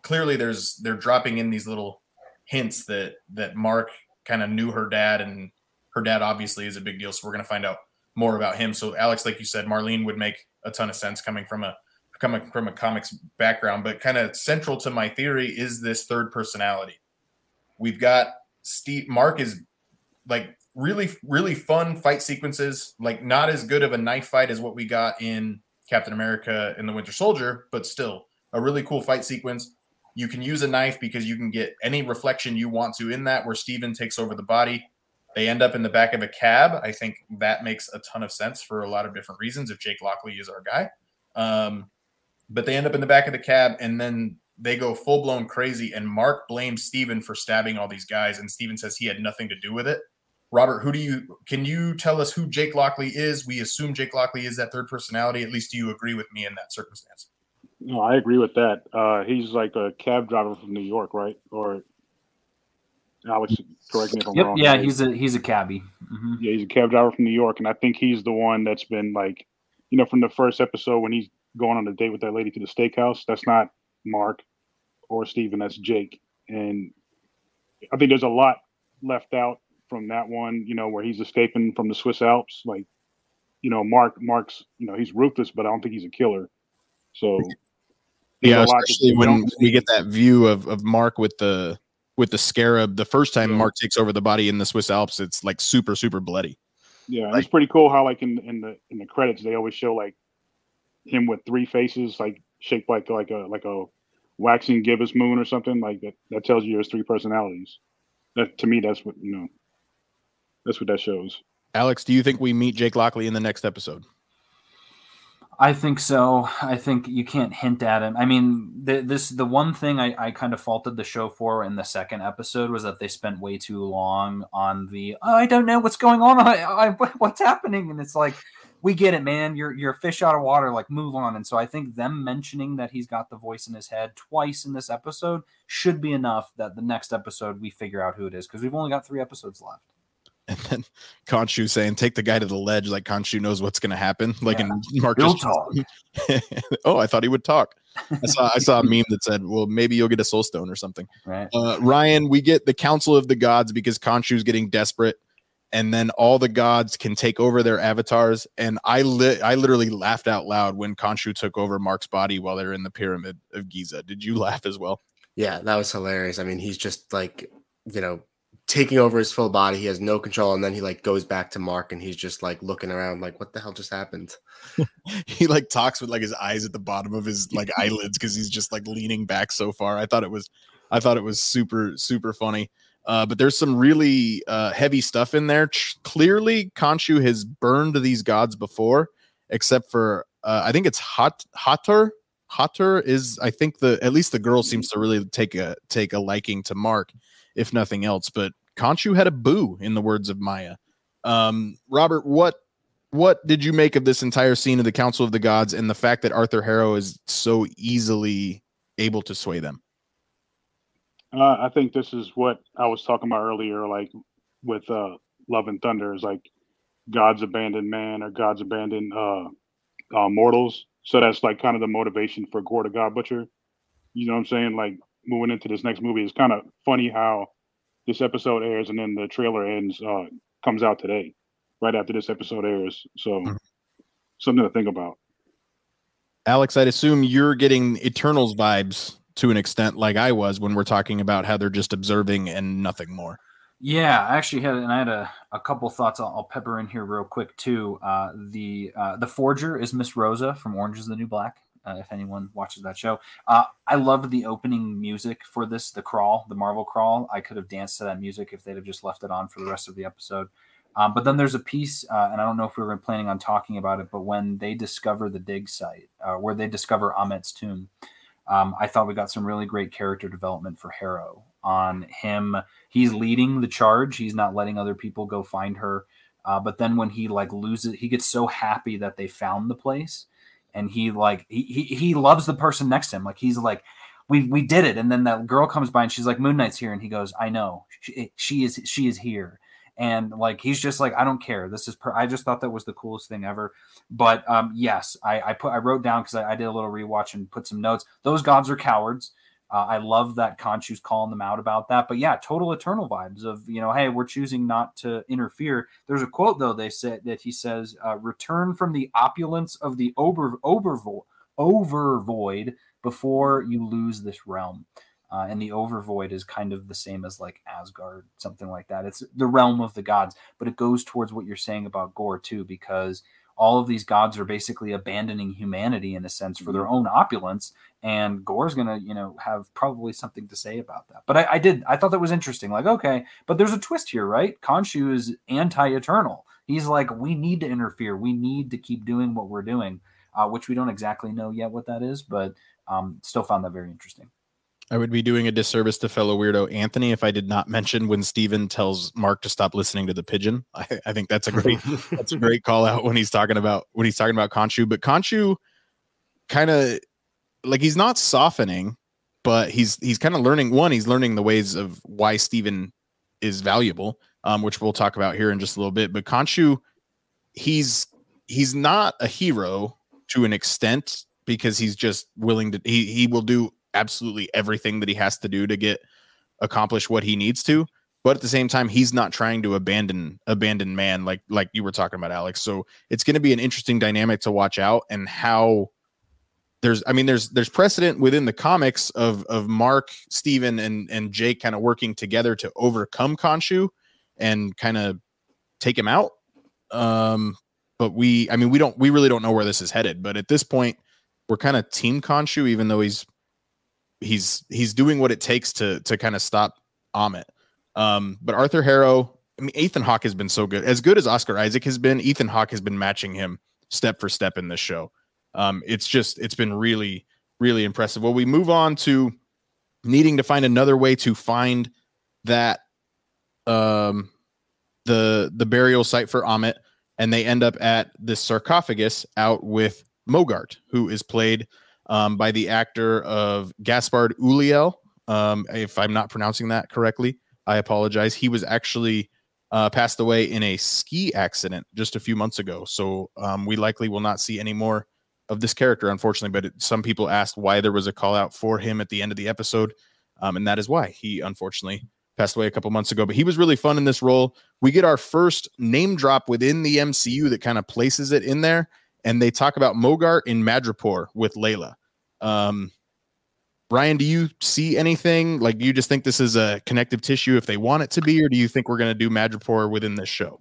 clearly, there's they're dropping in these little hints that that Mark kind of knew her dad, and her dad obviously is a big deal. So we're going to find out more about him. So Alex, like you said, Marlene would make a ton of sense coming from a coming from a comics background, but kind of central to my theory is this third personality. We've got Steve Mark is like really really fun fight sequences, like not as good of a knife fight as what we got in Captain America and the Winter Soldier, but still a really cool fight sequence. You can use a knife because you can get any reflection you want to in that where Steven takes over the body. They end up in the back of a cab. I think that makes a ton of sense for a lot of different reasons if Jake Lockley is our guy. Um, but they end up in the back of the cab and then they go full blown crazy. And Mark blames Steven for stabbing all these guys. And Steven says he had nothing to do with it. Robert, who do you can you tell us who Jake Lockley is? We assume Jake Lockley is that third personality. At least do you agree with me in that circumstance? No, I agree with that. Uh, he's like a cab driver from New York, right? Or Alex, correct me if I'm Yep. wrong. Yeah, right? he's a he's a cabbie. hmm Yeah, he's a cab driver from New York, and I think he's the one that's been like, you know, from the first episode when he's going on a date with that lady to the steakhouse. That's not Mark or Steven, that's Jake. And I think there's a lot left out from that one, you know, where he's escaping from the Swiss Alps. Like, you know, Mark, Mark's, you know, he's ruthless, but I don't think he's a killer. So, Yeah, a lot that especially when we get that view of, of Mark with the with the scarab. The first time Yeah. Mark takes over the body in the Swiss Alps, it's like super super bloody. Yeah, and it's pretty cool how like in in the in the credits they always show like him with three faces, like shaped like like a like a waxing gibbous moon or something like that. That tells you there's three personalities. That to me, that's what you know. That's what that shows. Alex, do you think we meet Jake Lockley in the next episode? I think so. I think you can't hint at him. I mean, the, this the one thing I, I kind of faulted the show for in the second episode was that they spent way too long on the "Oh, I don't know what's going on. <laughs> I, I what's happening, and it's like we get it, man. You're you're a fish out of water. Like move on. And so I think them mentioning that he's got the voice in his head twice in this episode should be enough that the next episode we figure out who it is because we've only got three episodes left. And then <laughs> Khonshu saying, "Take the guy to the ledge," like Khonshu knows what's going to happen. Like Yeah. in <laughs> Mark. He'll talk. <laughs> oh, I thought he would talk. I saw I saw a meme that said, "Well, maybe you'll get a soul stone or something." Right. Uh, Ryan, we get the Council of the Gods because Khonshu's getting desperate, and then all the gods can take over their avatars. And I lit, I literally laughed out loud when Khonshu took over Mark's body while they're in the Pyramid of Giza. Did you laugh as well? Yeah, that was hilarious. I mean, he's just like, you know, taking over his full body. He has no control, and then he like goes back to Mark, and he's just like looking around, like, what the hell just happened? <laughs> he like talks with like his eyes at the bottom of his like eyelids because he's just like leaning back so far. I thought it was, I thought it was super super funny. Uh, but there's some really uh, heavy stuff in there. Ch- clearly, Khonshu has burned these gods before, except for uh, I think it's Hot Hathor. Hathor is I think the at least the girl seems to really take a take a liking to Mark, if nothing else. But Khonshu had a boo, in the words of Maya. Um, Robert, what what did you make of this entire scene of the Council of the Gods and the fact that Arthur Harrow is so easily able to sway them? Uh, I think this is what I was talking about earlier, like with uh, Love and Thunder, is like God's abandoned man or God's abandoned uh, uh, mortals. So that's like kind of the motivation for Gorr the God Butcher. You know what I'm saying? Like moving into this next movie, it's kind of funny how this episode airs and then the trailer ends, uh, comes out today, right after this episode airs. So Mhm. something to think about. Alex, I'd assume you're getting Eternals vibes to an extent, like I was when we're talking about how they're just observing and nothing more. Yeah, I actually had, and I had a, a couple thoughts. I'll, I'll pepper in here real quick too. Uh, the uh, the forger is Miss Rosa from Orange Is the New Black. Uh, if anyone watches that show, uh, I loved the opening music for this, the crawl, the Marvel crawl. I could have danced to that music if they'd have just left it on for the rest of the episode. Um, but then there's a piece, uh, and I don't know if we were planning on talking about it, but when they discover the dig site, uh, where they discover Ammit's tomb, um, I thought we got some really great character development for Harrow on him. He's leading the charge. He's not letting other people go find her. Uh, but then when he like loses, he gets so happy that they found the place, and he like he he, he loves the person next to him. Like he's like, we we did it. And then that girl comes by and she's like, Moon Knight's here, and he goes, I know she, she is she is here. And like he's just like I don't care. This is per-. I just thought that was the coolest thing ever. But um, yes, I, I put I wrote down because I, I did a little rewatch and put some notes. Those gods are cowards. Uh, I love that Khonshu's calling them out about that. But yeah, total eternal vibes of you know, hey, we're choosing not to interfere. There's a quote though they said that he says, uh, "Return from the opulence of the over overvo- overvoid before you lose this realm." Uh, and the overvoid is kind of the same as like Asgard, something like that. It's the realm of the gods, but it goes towards what you're saying about Gorr too, because all of these gods are basically abandoning humanity in a sense for their own opulence and Gorr's gonna you know have probably something to say about that. But I, I did i thought that was interesting like okay but there's a twist here right? Khonshu is anti-eternal. He's like we need to interfere. We need to keep doing what we're doing uh, which we don't exactly know yet what that is but um, still found that very interesting I would be doing a disservice to fellow weirdo Anthony if I did not mention when Steven tells Mark to stop listening to the pigeon. I, I think that's a great <laughs> that's a great call out when he's talking about when he's talking about Khonshu. But Khonshu kind of like he's not softening, but he's he's kind of learning one, he's learning the ways of why Steven is valuable, um, which we'll talk about here in just a little bit. But Khonshu, he's he's not a hero to an extent because he's just willing to he he will do absolutely everything that he has to do to get accomplish what he needs to but at the same time he's not trying to abandon abandon man like like you were talking about alex. So it's going to be an interesting dynamic to watch out and how there's i mean there's there's precedent within the comics of of mark steven and and jake kind of working together to overcome Khonshu and kind of take him out. Um but we i mean we don't we really don't know where this is headed but at this point we're kind of team Khonshu even though he's he's he's doing what it takes to to kind of stop Ammit. Um, but Arthur Harrow, I mean, Ethan Hawke has been so good. As good as Oscar Isaac has been, Ethan Hawke has been matching him step for step in this show. Um, it's just it's been really really impressive. Well, we move on to needing to find another way to find that um the the burial site for Ammit, and they end up at this sarcophagus out with Mogart, who is played um, by the actor of Gaspard Uliel. Um, if I'm not pronouncing that correctly, I apologize. He was actually uh, passed away in a ski accident just a few months ago. So um, we likely will not see any more of this character, unfortunately. But it, some people asked why there was a call out for him at the end of the episode, um, and that is why he unfortunately passed away a couple months ago. But he was really fun in this role. We get our first name drop within the MCU that kind of places it in there, and they talk about Mogart in Madripoor with Layla. Um, Ryan, do you see anything like? Do you just think this is a connective tissue if they want it to be, or do you think we're going to do Madripoor within this show?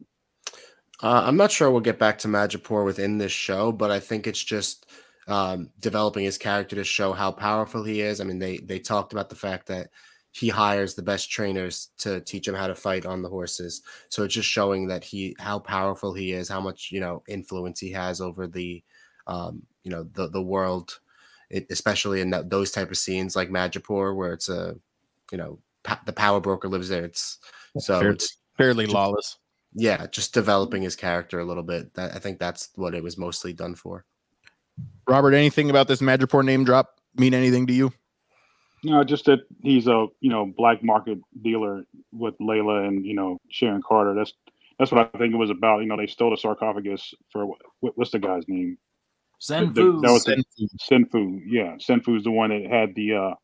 Uh, I'm not sure we'll get back to Madripoor within this show, but I think it's just um, developing his character to show how powerful he is. I mean, they they talked about the fact that he hires the best trainers to teach him how to fight on the horses. So it's just showing that he how powerful he is, how much you know influence he has over the um, you know the the world it, especially in that, those type of scenes like Madripoor, where it's a, you know, pa- the power broker lives there. It's so fairly, it's fairly just, lawless. Yeah, just developing his character a little bit. That I think that's what it was mostly done for. Robert, anything about this Madripoor name drop mean anything to you? No, just that he's a you know black market dealer with Layla and you know Sharon Carter. That's that's what I think it was about. You know, they stole the sarcophagus for what, what's the guy's name? Senfu. That was Senfu. Senfu. Yeah, Senfu is the one that had the. uh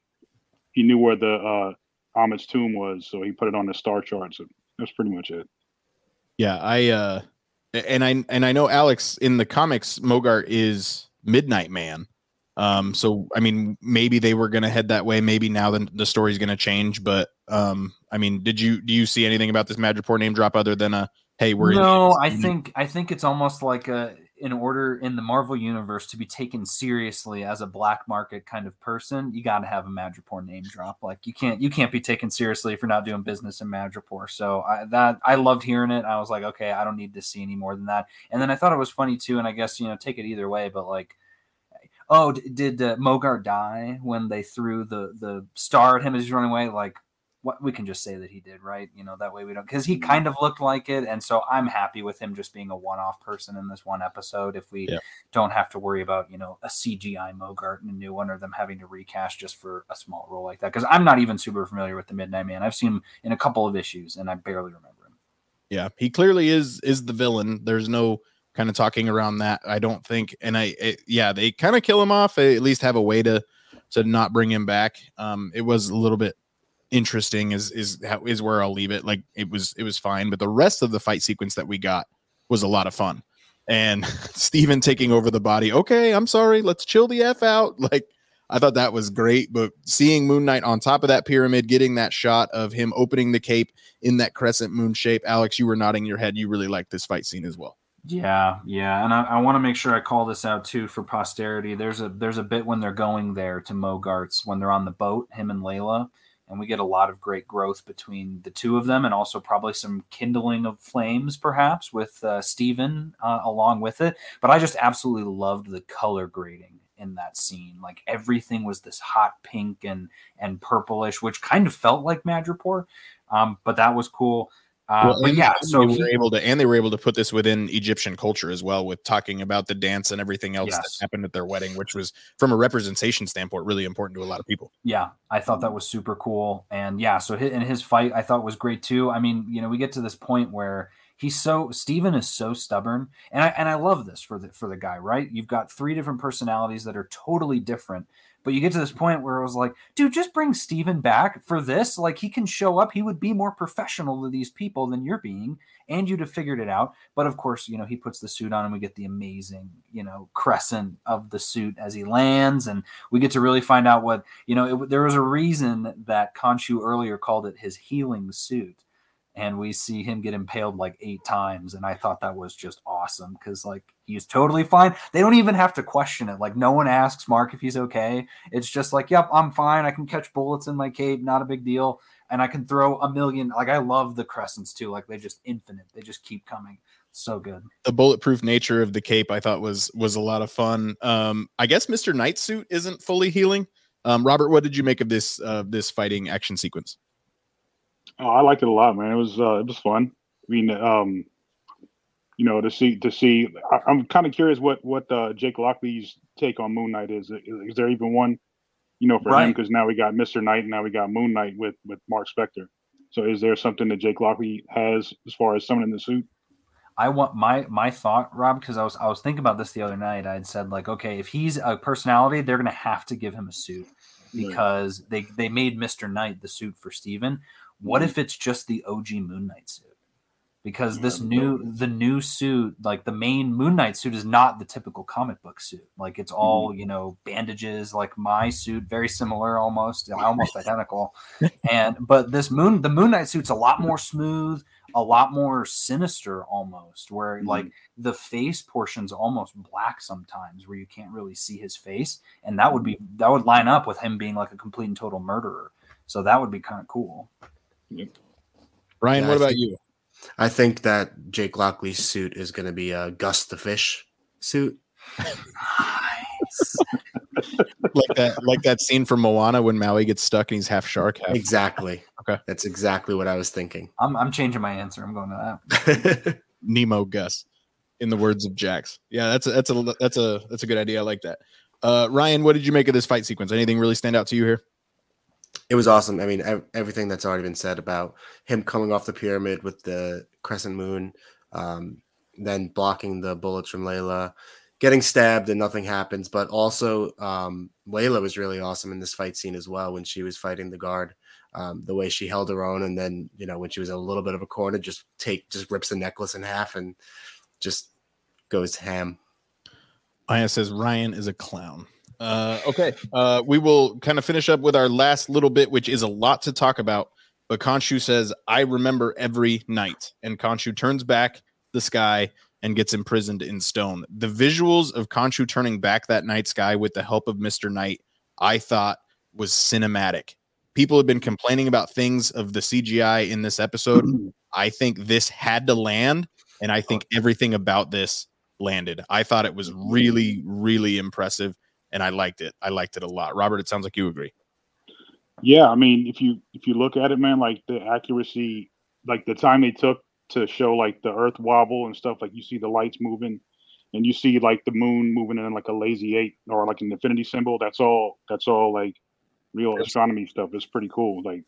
He knew where the uh Ammit's tomb was, so he put it on the star chart. So that's pretty much it. Yeah, I uh and I and I know Alex in the comics, Mogart is Midnight Man. Um, so I mean, maybe they were gonna head that way. Maybe now the the story's gonna change. But um, I mean, did you do you see anything about this Madripoor name drop other than a hey, we're no? I think I think it's almost like a in order in the Marvel universe to be taken seriously as a black market kind of person, you got to have a Madripoor name drop. Like you can't you can't be taken seriously if you're not doing business in Madripoor. So I, that I loved hearing it. I was like, okay, I don't need to see any more than that. And then I thought it was funny too. And I guess you know take it either way, but like. Oh, did uh, Mogart die when they threw the the star at him as he's running away? Like, what we can just say that he did, right? You know, that way we don't because he kind of looked like it, and so I'm happy with him just being a one-off person in this one episode. If we Yeah. don't have to worry about you know a CGI Mogart and a new one, or them having to recast just for a small role like that, because I'm not even super familiar with the Midnight Man. I've seen him in a couple of issues, and I barely remember him. Yeah, he clearly is is the villain. There's no kind of talking around that. I don't think. And I, it, yeah, they kind of kill him off. They at least have a way to to not bring him back. Um, it was a little bit interesting. Is is is where I'll leave it. Like it was it was fine, but the rest of the fight sequence that we got was a lot of fun. And <laughs> Steven taking over the body. Okay, I'm sorry. Let's chill the f out. <laughs> Like I thought that was great. But seeing Moon Knight on top of that pyramid, getting that shot of him opening the cape in that crescent moon shape. Alex, you were nodding your head. You really liked this fight scene as well. Yeah, yeah, and I, I want to make sure I call this out too for posterity. There's a there's a bit when they're going there to Mogart's when they're on the boat, him and Layla, and we get a lot of great growth between the two of them, and also probably some kindling of flames, perhaps with uh, Steven uh, along with it. But I just absolutely loved the color grading in that scene. Like everything was this hot pink and and purplish, which kind of felt like Madripoor. Um, but that was cool. Uh, Well, but yeah, so they were able to, and they were able to put this within Egyptian culture as well, with talking about the dance and everything else Yes. that happened at their wedding, which was, from a representation standpoint, really important to a lot of people. yeah i thought that was super cool and yeah so hi- in his fight i thought was great too i mean you know we get to this point where he's so Steven is so stubborn and i and i love this for the for the guy right you've got three different personalities that are totally different but you get to this point where it was like dude just bring Steven back for this. Like he can show up. He would be more professional to these people than you're being and you'd have figured it out. But of course you know he puts the suit on and we get the amazing you know crescent of the suit as he lands and we get to really find out what you know it, there was a reason that Khonshu earlier called it his healing suit and we see him get impaled like eight times and i thought that was just awesome because like he's totally fine. They don't even have to question it. Like no one asks mark if he's okay. It's just like yep i'm fine. I can catch bullets in my cape. Not a big deal. And i can throw a million like i love the crescents too. Like they just infinite. They just keep coming. So good. The bulletproof nature of the cape, I thought was was a lot of fun. Um, I guess Mister Knight suit isn't fully healing. Um, Robert, what did you make of this uh, this fighting action sequence? Oh, I liked it a lot, man. It was uh, it was fun. I mean, um, you know, to see to see. I, I'm kind of curious what what uh, Jake Lockley's take on Moon Knight is. Is, is there even one? You know, for him because now we got Mister Knight, and now we got Moon Knight with with Mark Spector. So is there something that Jake Lockley has as far as someone in the suit? I want my my thought, Rob, because I was I was thinking about this the other night. I had said like, okay, if he's a personality, they're gonna have to give him a suit Right. because they they made Mister Knight the suit for Steven. What if it's just the OG Moon Knight suit? Because Yeah, this but- new the new suit, like the main Moon Knight suit, is not the typical comic book suit. Like it's all mm-hmm. you know bandages, like my suit, very similar, almost <laughs> almost identical. And but this Moon the Moon Knight suit's a lot more smooth, a lot more sinister, almost where mm-hmm. like the face portion's almost black sometimes, where you can't really see his face, and that would be mm-hmm. that would line up with him being like a complete and total murderer. So that would be kind of cool. Ryan, Yeah, what I about think- you? I think that Jake Lockley's suit is going to be a Gus the Fish suit. <laughs> Like that, like that scene from Moana when Maui gets stuck and he's half shark, half Exactly. Okay. That's exactly what I was thinking. I'm I'm changing my answer. I'm going to that. <laughs> Nemo Gus, in the words of Jax. Yeah, that's a, that's a that's a that's a good idea. I like that. Uh, Ryan, what did you make of this fight sequence? Anything really stand out to you here? It was awesome. I mean, ev- everything that's already been said about him coming off the pyramid with the crescent moon, um, then blocking the bullets from Layla, getting stabbed and nothing happens. But also, um, Layla was really awesome in this fight scene as well when she was fighting the guard. Um, the way she held her own, and then you know when she was in a little bit of a corner, just take just rips the necklace in half and just goes ham. Aya says Ryan is a clown. Uh, okay, uh, we will kind of finish up with our last little bit, which is a lot to talk about. But Khonshu says, "I remember every night," and Khonshu turns back the sky and gets imprisoned in stone. The visuals of Khonshu turning back that night sky with the help of Mister Knight, I thought was cinematic. People have been complaining about things of the CGI in this episode. <clears throat> I think this had to land, and I think everything about this landed. I thought it was really, really impressive, and I liked it. I liked it a lot. Robert, it sounds like you agree. Yeah, I mean, if you if you look at it, man, like the accuracy, like the time they took to show like the Earth wobble and stuff, like you see the lights moving, and you see like the moon moving in like a lazy eight or like an infinity symbol. That's all. That's all like real astronomy stuff. It's pretty cool. Like,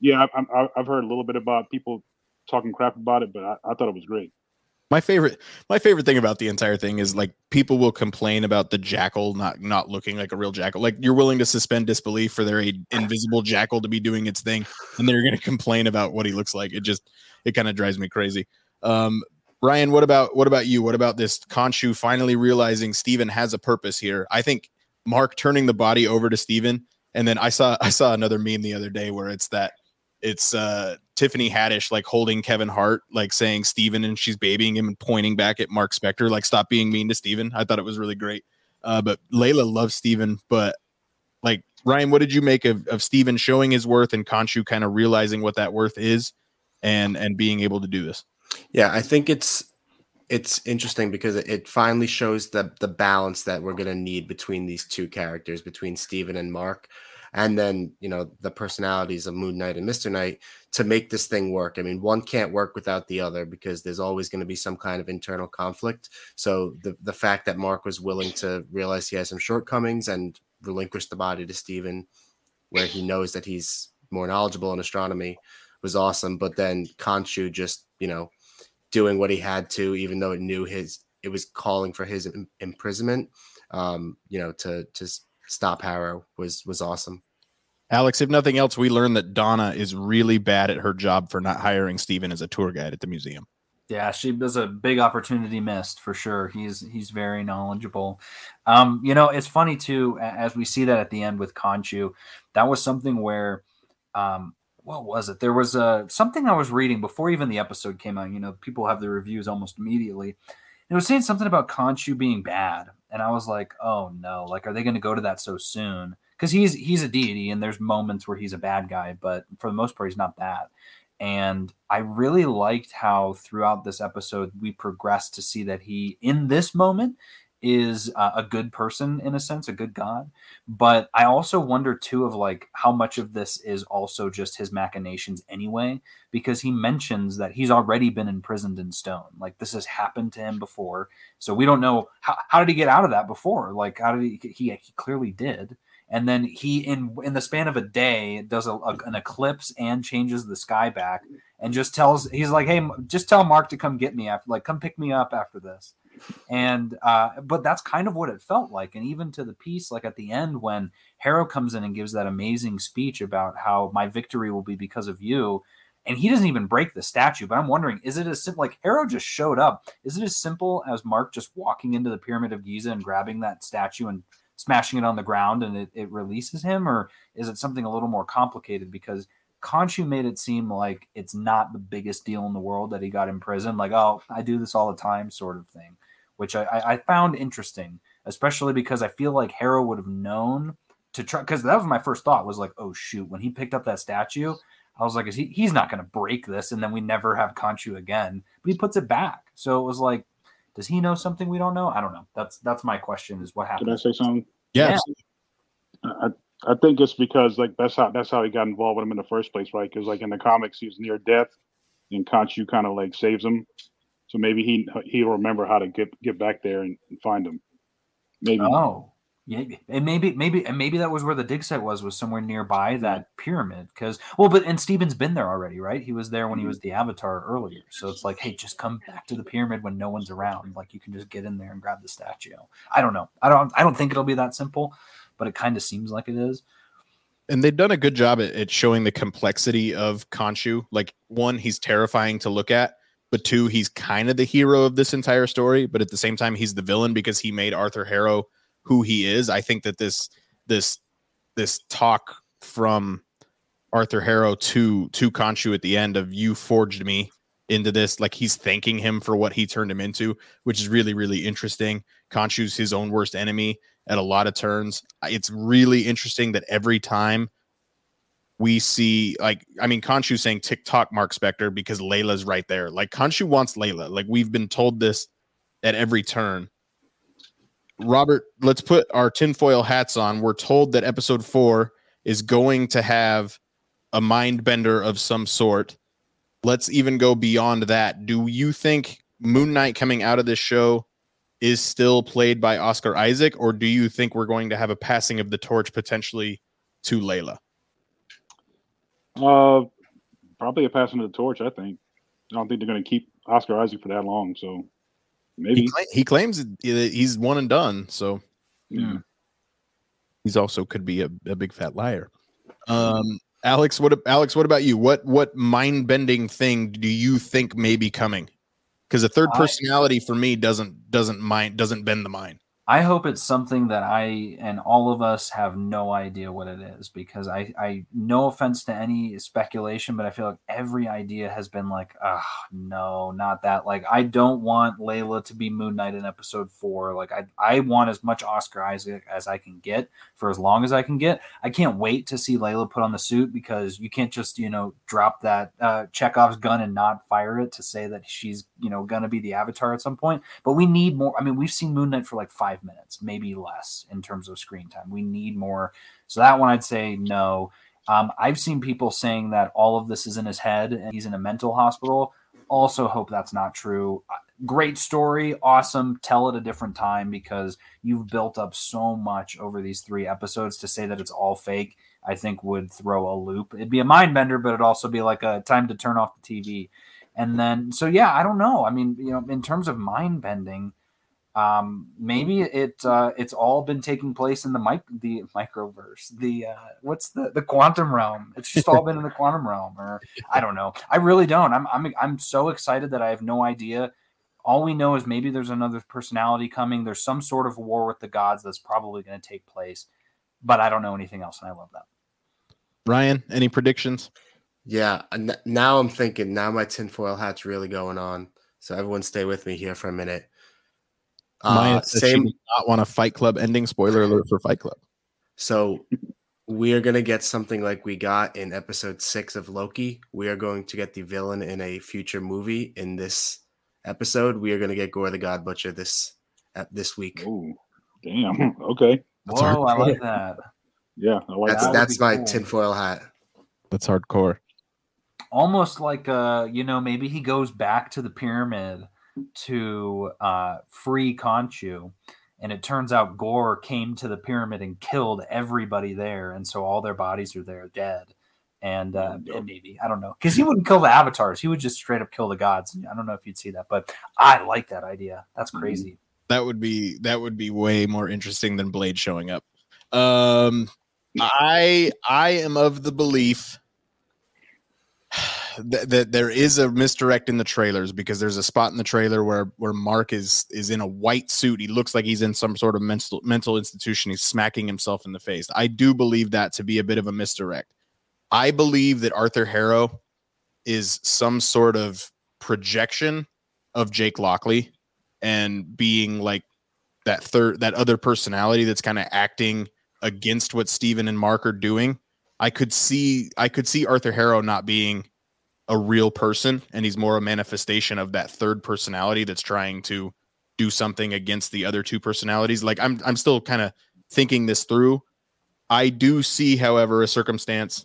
yeah, I, I, I've heard a little bit about people talking crap about it, but I, I thought it was great. My favorite, my favorite thing about the entire thing is like people will complain about the jackal not not looking like a real jackal. Like you're willing to suspend disbelief for their invisible jackal to be doing its thing, and they're going to complain about what he looks like. It just it kind of drives me crazy. Um, Ryan, what about what about you? What about this Khonshu finally realizing Steven has a purpose here? I think Mark turning the body over to Steven, and then I saw I saw another meme the other day where it's that it's uh Tiffany Haddish like holding Kevin Hart, like saying Steven and she's babying him and pointing back at Mark Spector, like stop being mean to Steven. I thought it was really great. Uh, but Layla loves Steven, but like Ryan, what did you make of, of Steven showing his worth and Khonshu kind of realizing what that worth is and and being able to do this? Yeah, I think it's it's interesting because it- it finally shows the the balance that we're gonna need between these two characters, between Steven and Mark, and then you know the personalities of Moon Knight and Mister Knight to make this thing work. I mean, one can't work without the other because there's always going to be some kind of internal conflict. So the the fact that Mark was willing to realize he has some shortcomings and relinquish the body to Steven, where he knows that he's more knowledgeable in astronomy, was awesome. But then Khonshu just you know doing what he had to, even though it knew his it was calling for his imprisonment. Um, you know, to to stop Harrow was was awesome. Alex, if nothing else, we learned that Donna is really bad at her job for not hiring Steven as a tour guide at the museum. Yeah, she was a big opportunity missed for sure. He's he's very knowledgeable. Um, you know, it's funny too, as we see that at the end with Khonshu, that was something where um what was it? There was a something I was reading before even the episode came out. You know, people have the reviews almost immediately. It was saying something about Khonshu being bad, and I was like, "Oh no! Like, are they going to go to that so soon?" Because he's he's a deity, and there's moments where he's a bad guy, but for the most part, he's not that. And I really liked how throughout this episode we progressed to see that he, in this moment, is uh, a good person in a sense, a good god. But I also wonder too of like how much of this is also just his machinations anyway, because he mentions that he's already been imprisoned in stone. Like this has happened to him before, so we don't know how, how did he get out of that before. Like how did he? He, he clearly did. and then he in in the span of a day does a, a- an eclipse and changes the sky back and just tells he's like hey just tell mark to come get me after like come pick me up after this and uh but that's kind of what it felt like. And even to the piece like at the end when harrow comes in and gives that amazing speech about how my victory will be because of you and he doesn't even break the statue but i'm wondering is it as simple like harrow just showed up. Is it as simple as mark just walking into the pyramid of giza and grabbing that statue and smashing it on the ground and it, it releases him? Or is it something a little more complicated? Because Khonshu made it seem like it's not the biggest deal in the world that he got in prison like oh i do this all the time sort of thing which i, I, I found interesting especially because i feel like harrow would have known to try because that was my first thought was like oh shoot when he picked up that statue I was like, is he, he's not going to break this, and then we never have Khonshu again. But he puts it back, so it was like, does he know something we don't know? I don't know. That's that's my question: is what happened? Can I say something? Yes. I, I think it's because like that's how that's how he got involved with him in the first place, right? Because like in the comics, he was near death, and Khonshu kind of like saves him. So maybe he he'll remember how to get get back there and, and find him. Maybe. Oh, yeah, and maybe maybe and maybe that was where the dig site was was somewhere nearby that pyramid because well, but and Steven's been there already, right? He was there when he mm-hmm. was the Avatar earlier, so it's like, hey, just come back to the pyramid when no one's around. Like you can just get in there and grab the statue. I don't know. I don't. I don't think it'll be that simple, but it kind of seems like it is. and they've done a good job at, at showing the complexity of Khonshu. Like one, he's terrifying to look at, but two, he's kind of the hero of this entire story. But at the same time, he's the villain because he made Arthur Harrow who he is. I think that this this this talk from Arthur Harrow to to Khonshu at the end of you forged me into this, like he's thanking him for what he turned him into, which is really really interesting. Khonshu's his own worst enemy at a lot of turns. It's really interesting that every time we see like I mean Khonshu saying TikTok Mark Spector because Layla's right there. Like Khonshu wants Layla. Like we've been told this at every turn. Robert, let's put our tinfoil hats on. We're told that episode four is going to have a mind bender of some sort. Let's even go beyond that. Do you think Moon Knight coming out of this show is still played by Oscar Isaac, or do you think we're going to have a passing of the torch potentially to Layla? Uh, probably a passing of the torch. I think. I don't think they're going to keep Oscar Isaac for that long. So maybe. He, cla- he claims that he's one and done, so Yeah. he's also could be a, a big fat liar. Um, Alex, what Alex? What about you? What what mind bending thing do you think may be coming? Because a third I- personality for me doesn't doesn't mind doesn't bend the mind. I hope it's something that I and all of us have no idea what it is because I, I no offense to any speculation, but I feel like every idea has been like, ah, no, not that. Like, I don't want Layla to be Moon Knight in episode four. Like, I, I want as much Oscar Isaac as I can get for as long as I can get. I can't wait to see Layla put on the suit because you can't just, you know, drop that uh, Chekhov's gun and not fire it to say that she's, you know, to be the avatar at some point. But we need more. I mean, we've seen Moon Knight for like five minutes, maybe less in terms of screen time. We need more. So that one, I'd say no. Um, I've seen people saying that all of this is in his head and he's in a mental hospital. Also, hope that's not true. Uh, Great story, awesome. Tell it a different time because you've built up so much over these three episodes to say that it's all fake. I think would throw a loop. It'd be a mind bender, but it'd also be like a time to turn off the TV. And then, so yeah, I don't know. I mean, you know, in terms of mind bending, um, maybe it uh, it's all been taking place in the mic the microverse. The uh, what's the the quantum realm? It's just all been in the <laughs> quantum realm, or I don't know. I really don't. I'm I'm I'm so excited that I have no idea. All we know is maybe there's another personality coming. There's some sort of war with the gods that's probably going to take place, but I don't know anything else, and I love that. Ryan, any predictions? Yeah, n- now I'm thinking. Now my tinfoil hat's really going on. So everyone, stay with me here for a minute. Maya Uh, says she same. does not want a Fight Club ending. Spoiler alert for Fight Club. So we are gonna get something like we got in episode six of Loki. We are going to get the villain in a future movie. In this episode, we are gonna get Gorr the God Butcher this uh, this week. Ooh, damn. <laughs> Okay. That's Whoa, I like that. Yeah, I like That's that that's my cool. tinfoil hat. That's hardcore. almost like uh you know maybe he goes back to the pyramid to uh free Khonshu and it turns out Gorr came to the pyramid and killed everybody there, and so all their bodies are there dead. And, uh, and maybe I don't know because he wouldn't kill the avatars; he would just straight up kill the gods. I don't know if you'd see that, but I like that idea. That's crazy. That would be that would be way more interesting than Blade showing up. Um, I I am of the belief that, there is a misdirect in the trailers because there's a spot in the trailer where where Mark is is in a white suit. He looks like he's in some sort of mental mental institution. He's smacking himself in the face. I do believe that to be a bit of a misdirect. I believe that Arthur Harrow is some sort of projection of Jake Lockley and being like that third that other personality that's kind of acting against what Steven and Mark are doing. I could see I could see Arthur Harrow not being a real person and he's more a manifestation of that third personality that's trying to do something against the other two personalities. Like I'm I'm still kind of thinking this through. I do see, however, a circumstance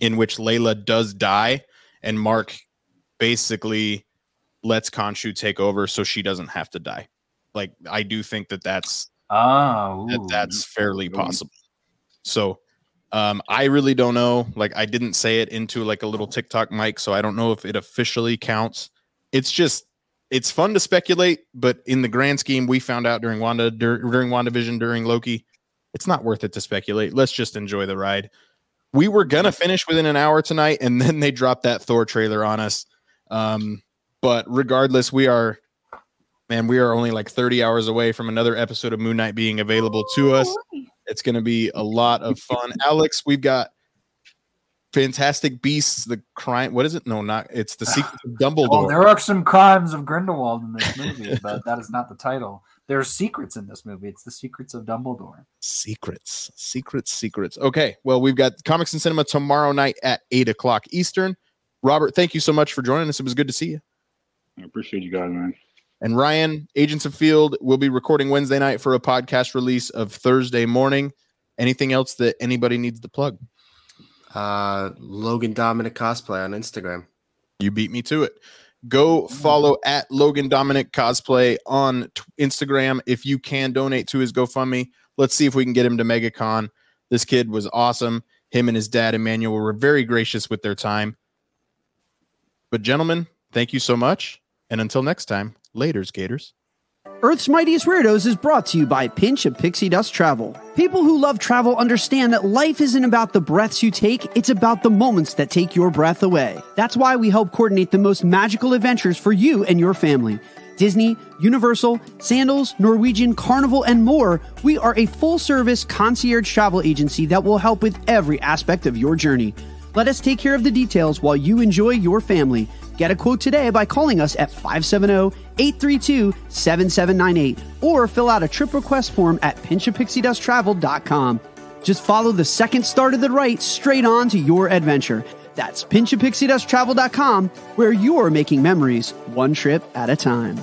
in which Layla does die and Mark basically lets Khonshu take over so she doesn't have to die. Like I do think that that's Oh, that that's fairly possible. So um, I really don't know. Like I didn't say it into like a little TikTok mic, so I don't know if it officially counts. It's just it's fun to speculate, but in the grand scheme, we found out during Wanda dur- during WandaVision during Loki, it's not worth it to speculate. Let's just enjoy the ride. We were gonna finish within an hour tonight, and <laughs> then they dropped that Thor trailer on us. Um, but regardless, we are man, we are only like 30 hours away from another episode of Moon Knight being available to us. It's going to be a lot of fun. <laughs> Alex, we've got Fantastic Beasts, the crime. What is it? No, not it's the <laughs> secret of oh, Dumbledore. Well, there are some crimes of Grindelwald in this movie, but that is not the title. There are secrets in this movie. It's the secrets of Dumbledore. Secrets, secrets, secrets. Okay, well, we've got Comics and Cinema tomorrow night at eight o'clock Eastern. Robert, thank you so much for joining us. It was good to see you. I appreciate you guys, man. And Ryan, Agents of Field, will be recording Wednesday night for a podcast release of Thursday morning. Anything else that anybody needs to plug? Uh, Logan Dominic cosplay on Instagram. You beat me to it. Go follow at Logan Dominic Cosplay on t- Instagram. If you can donate to his GoFundMe, let's see if we can get him to MegaCon. This kid was awesome. Him and his dad, Emmanuel, were very gracious with their time. But, gentlemen, thank you so much. And until next time, laters, Gators. Earth's Mightiest Weirdos is brought to you by Pinch of Pixie Dust Travel. People who love travel understand that life isn't about the breaths you take, it's about the moments that take your breath away. That's why we help coordinate the most magical adventures for you and your family. Disney, Universal, Sandals, Norwegian, Carnival, and more, we are a full service concierge travel agency that will help with every aspect of your journey. Let us take care of the details while you enjoy your family. Get a quote today by calling us at 570 832 7798 or fill out a trip request form at pinchofpixiedusttravel.com. Just follow the second star to the right straight on to your adventure. That's pinchofpixiedusttravel.com where you're making memories one trip at a time.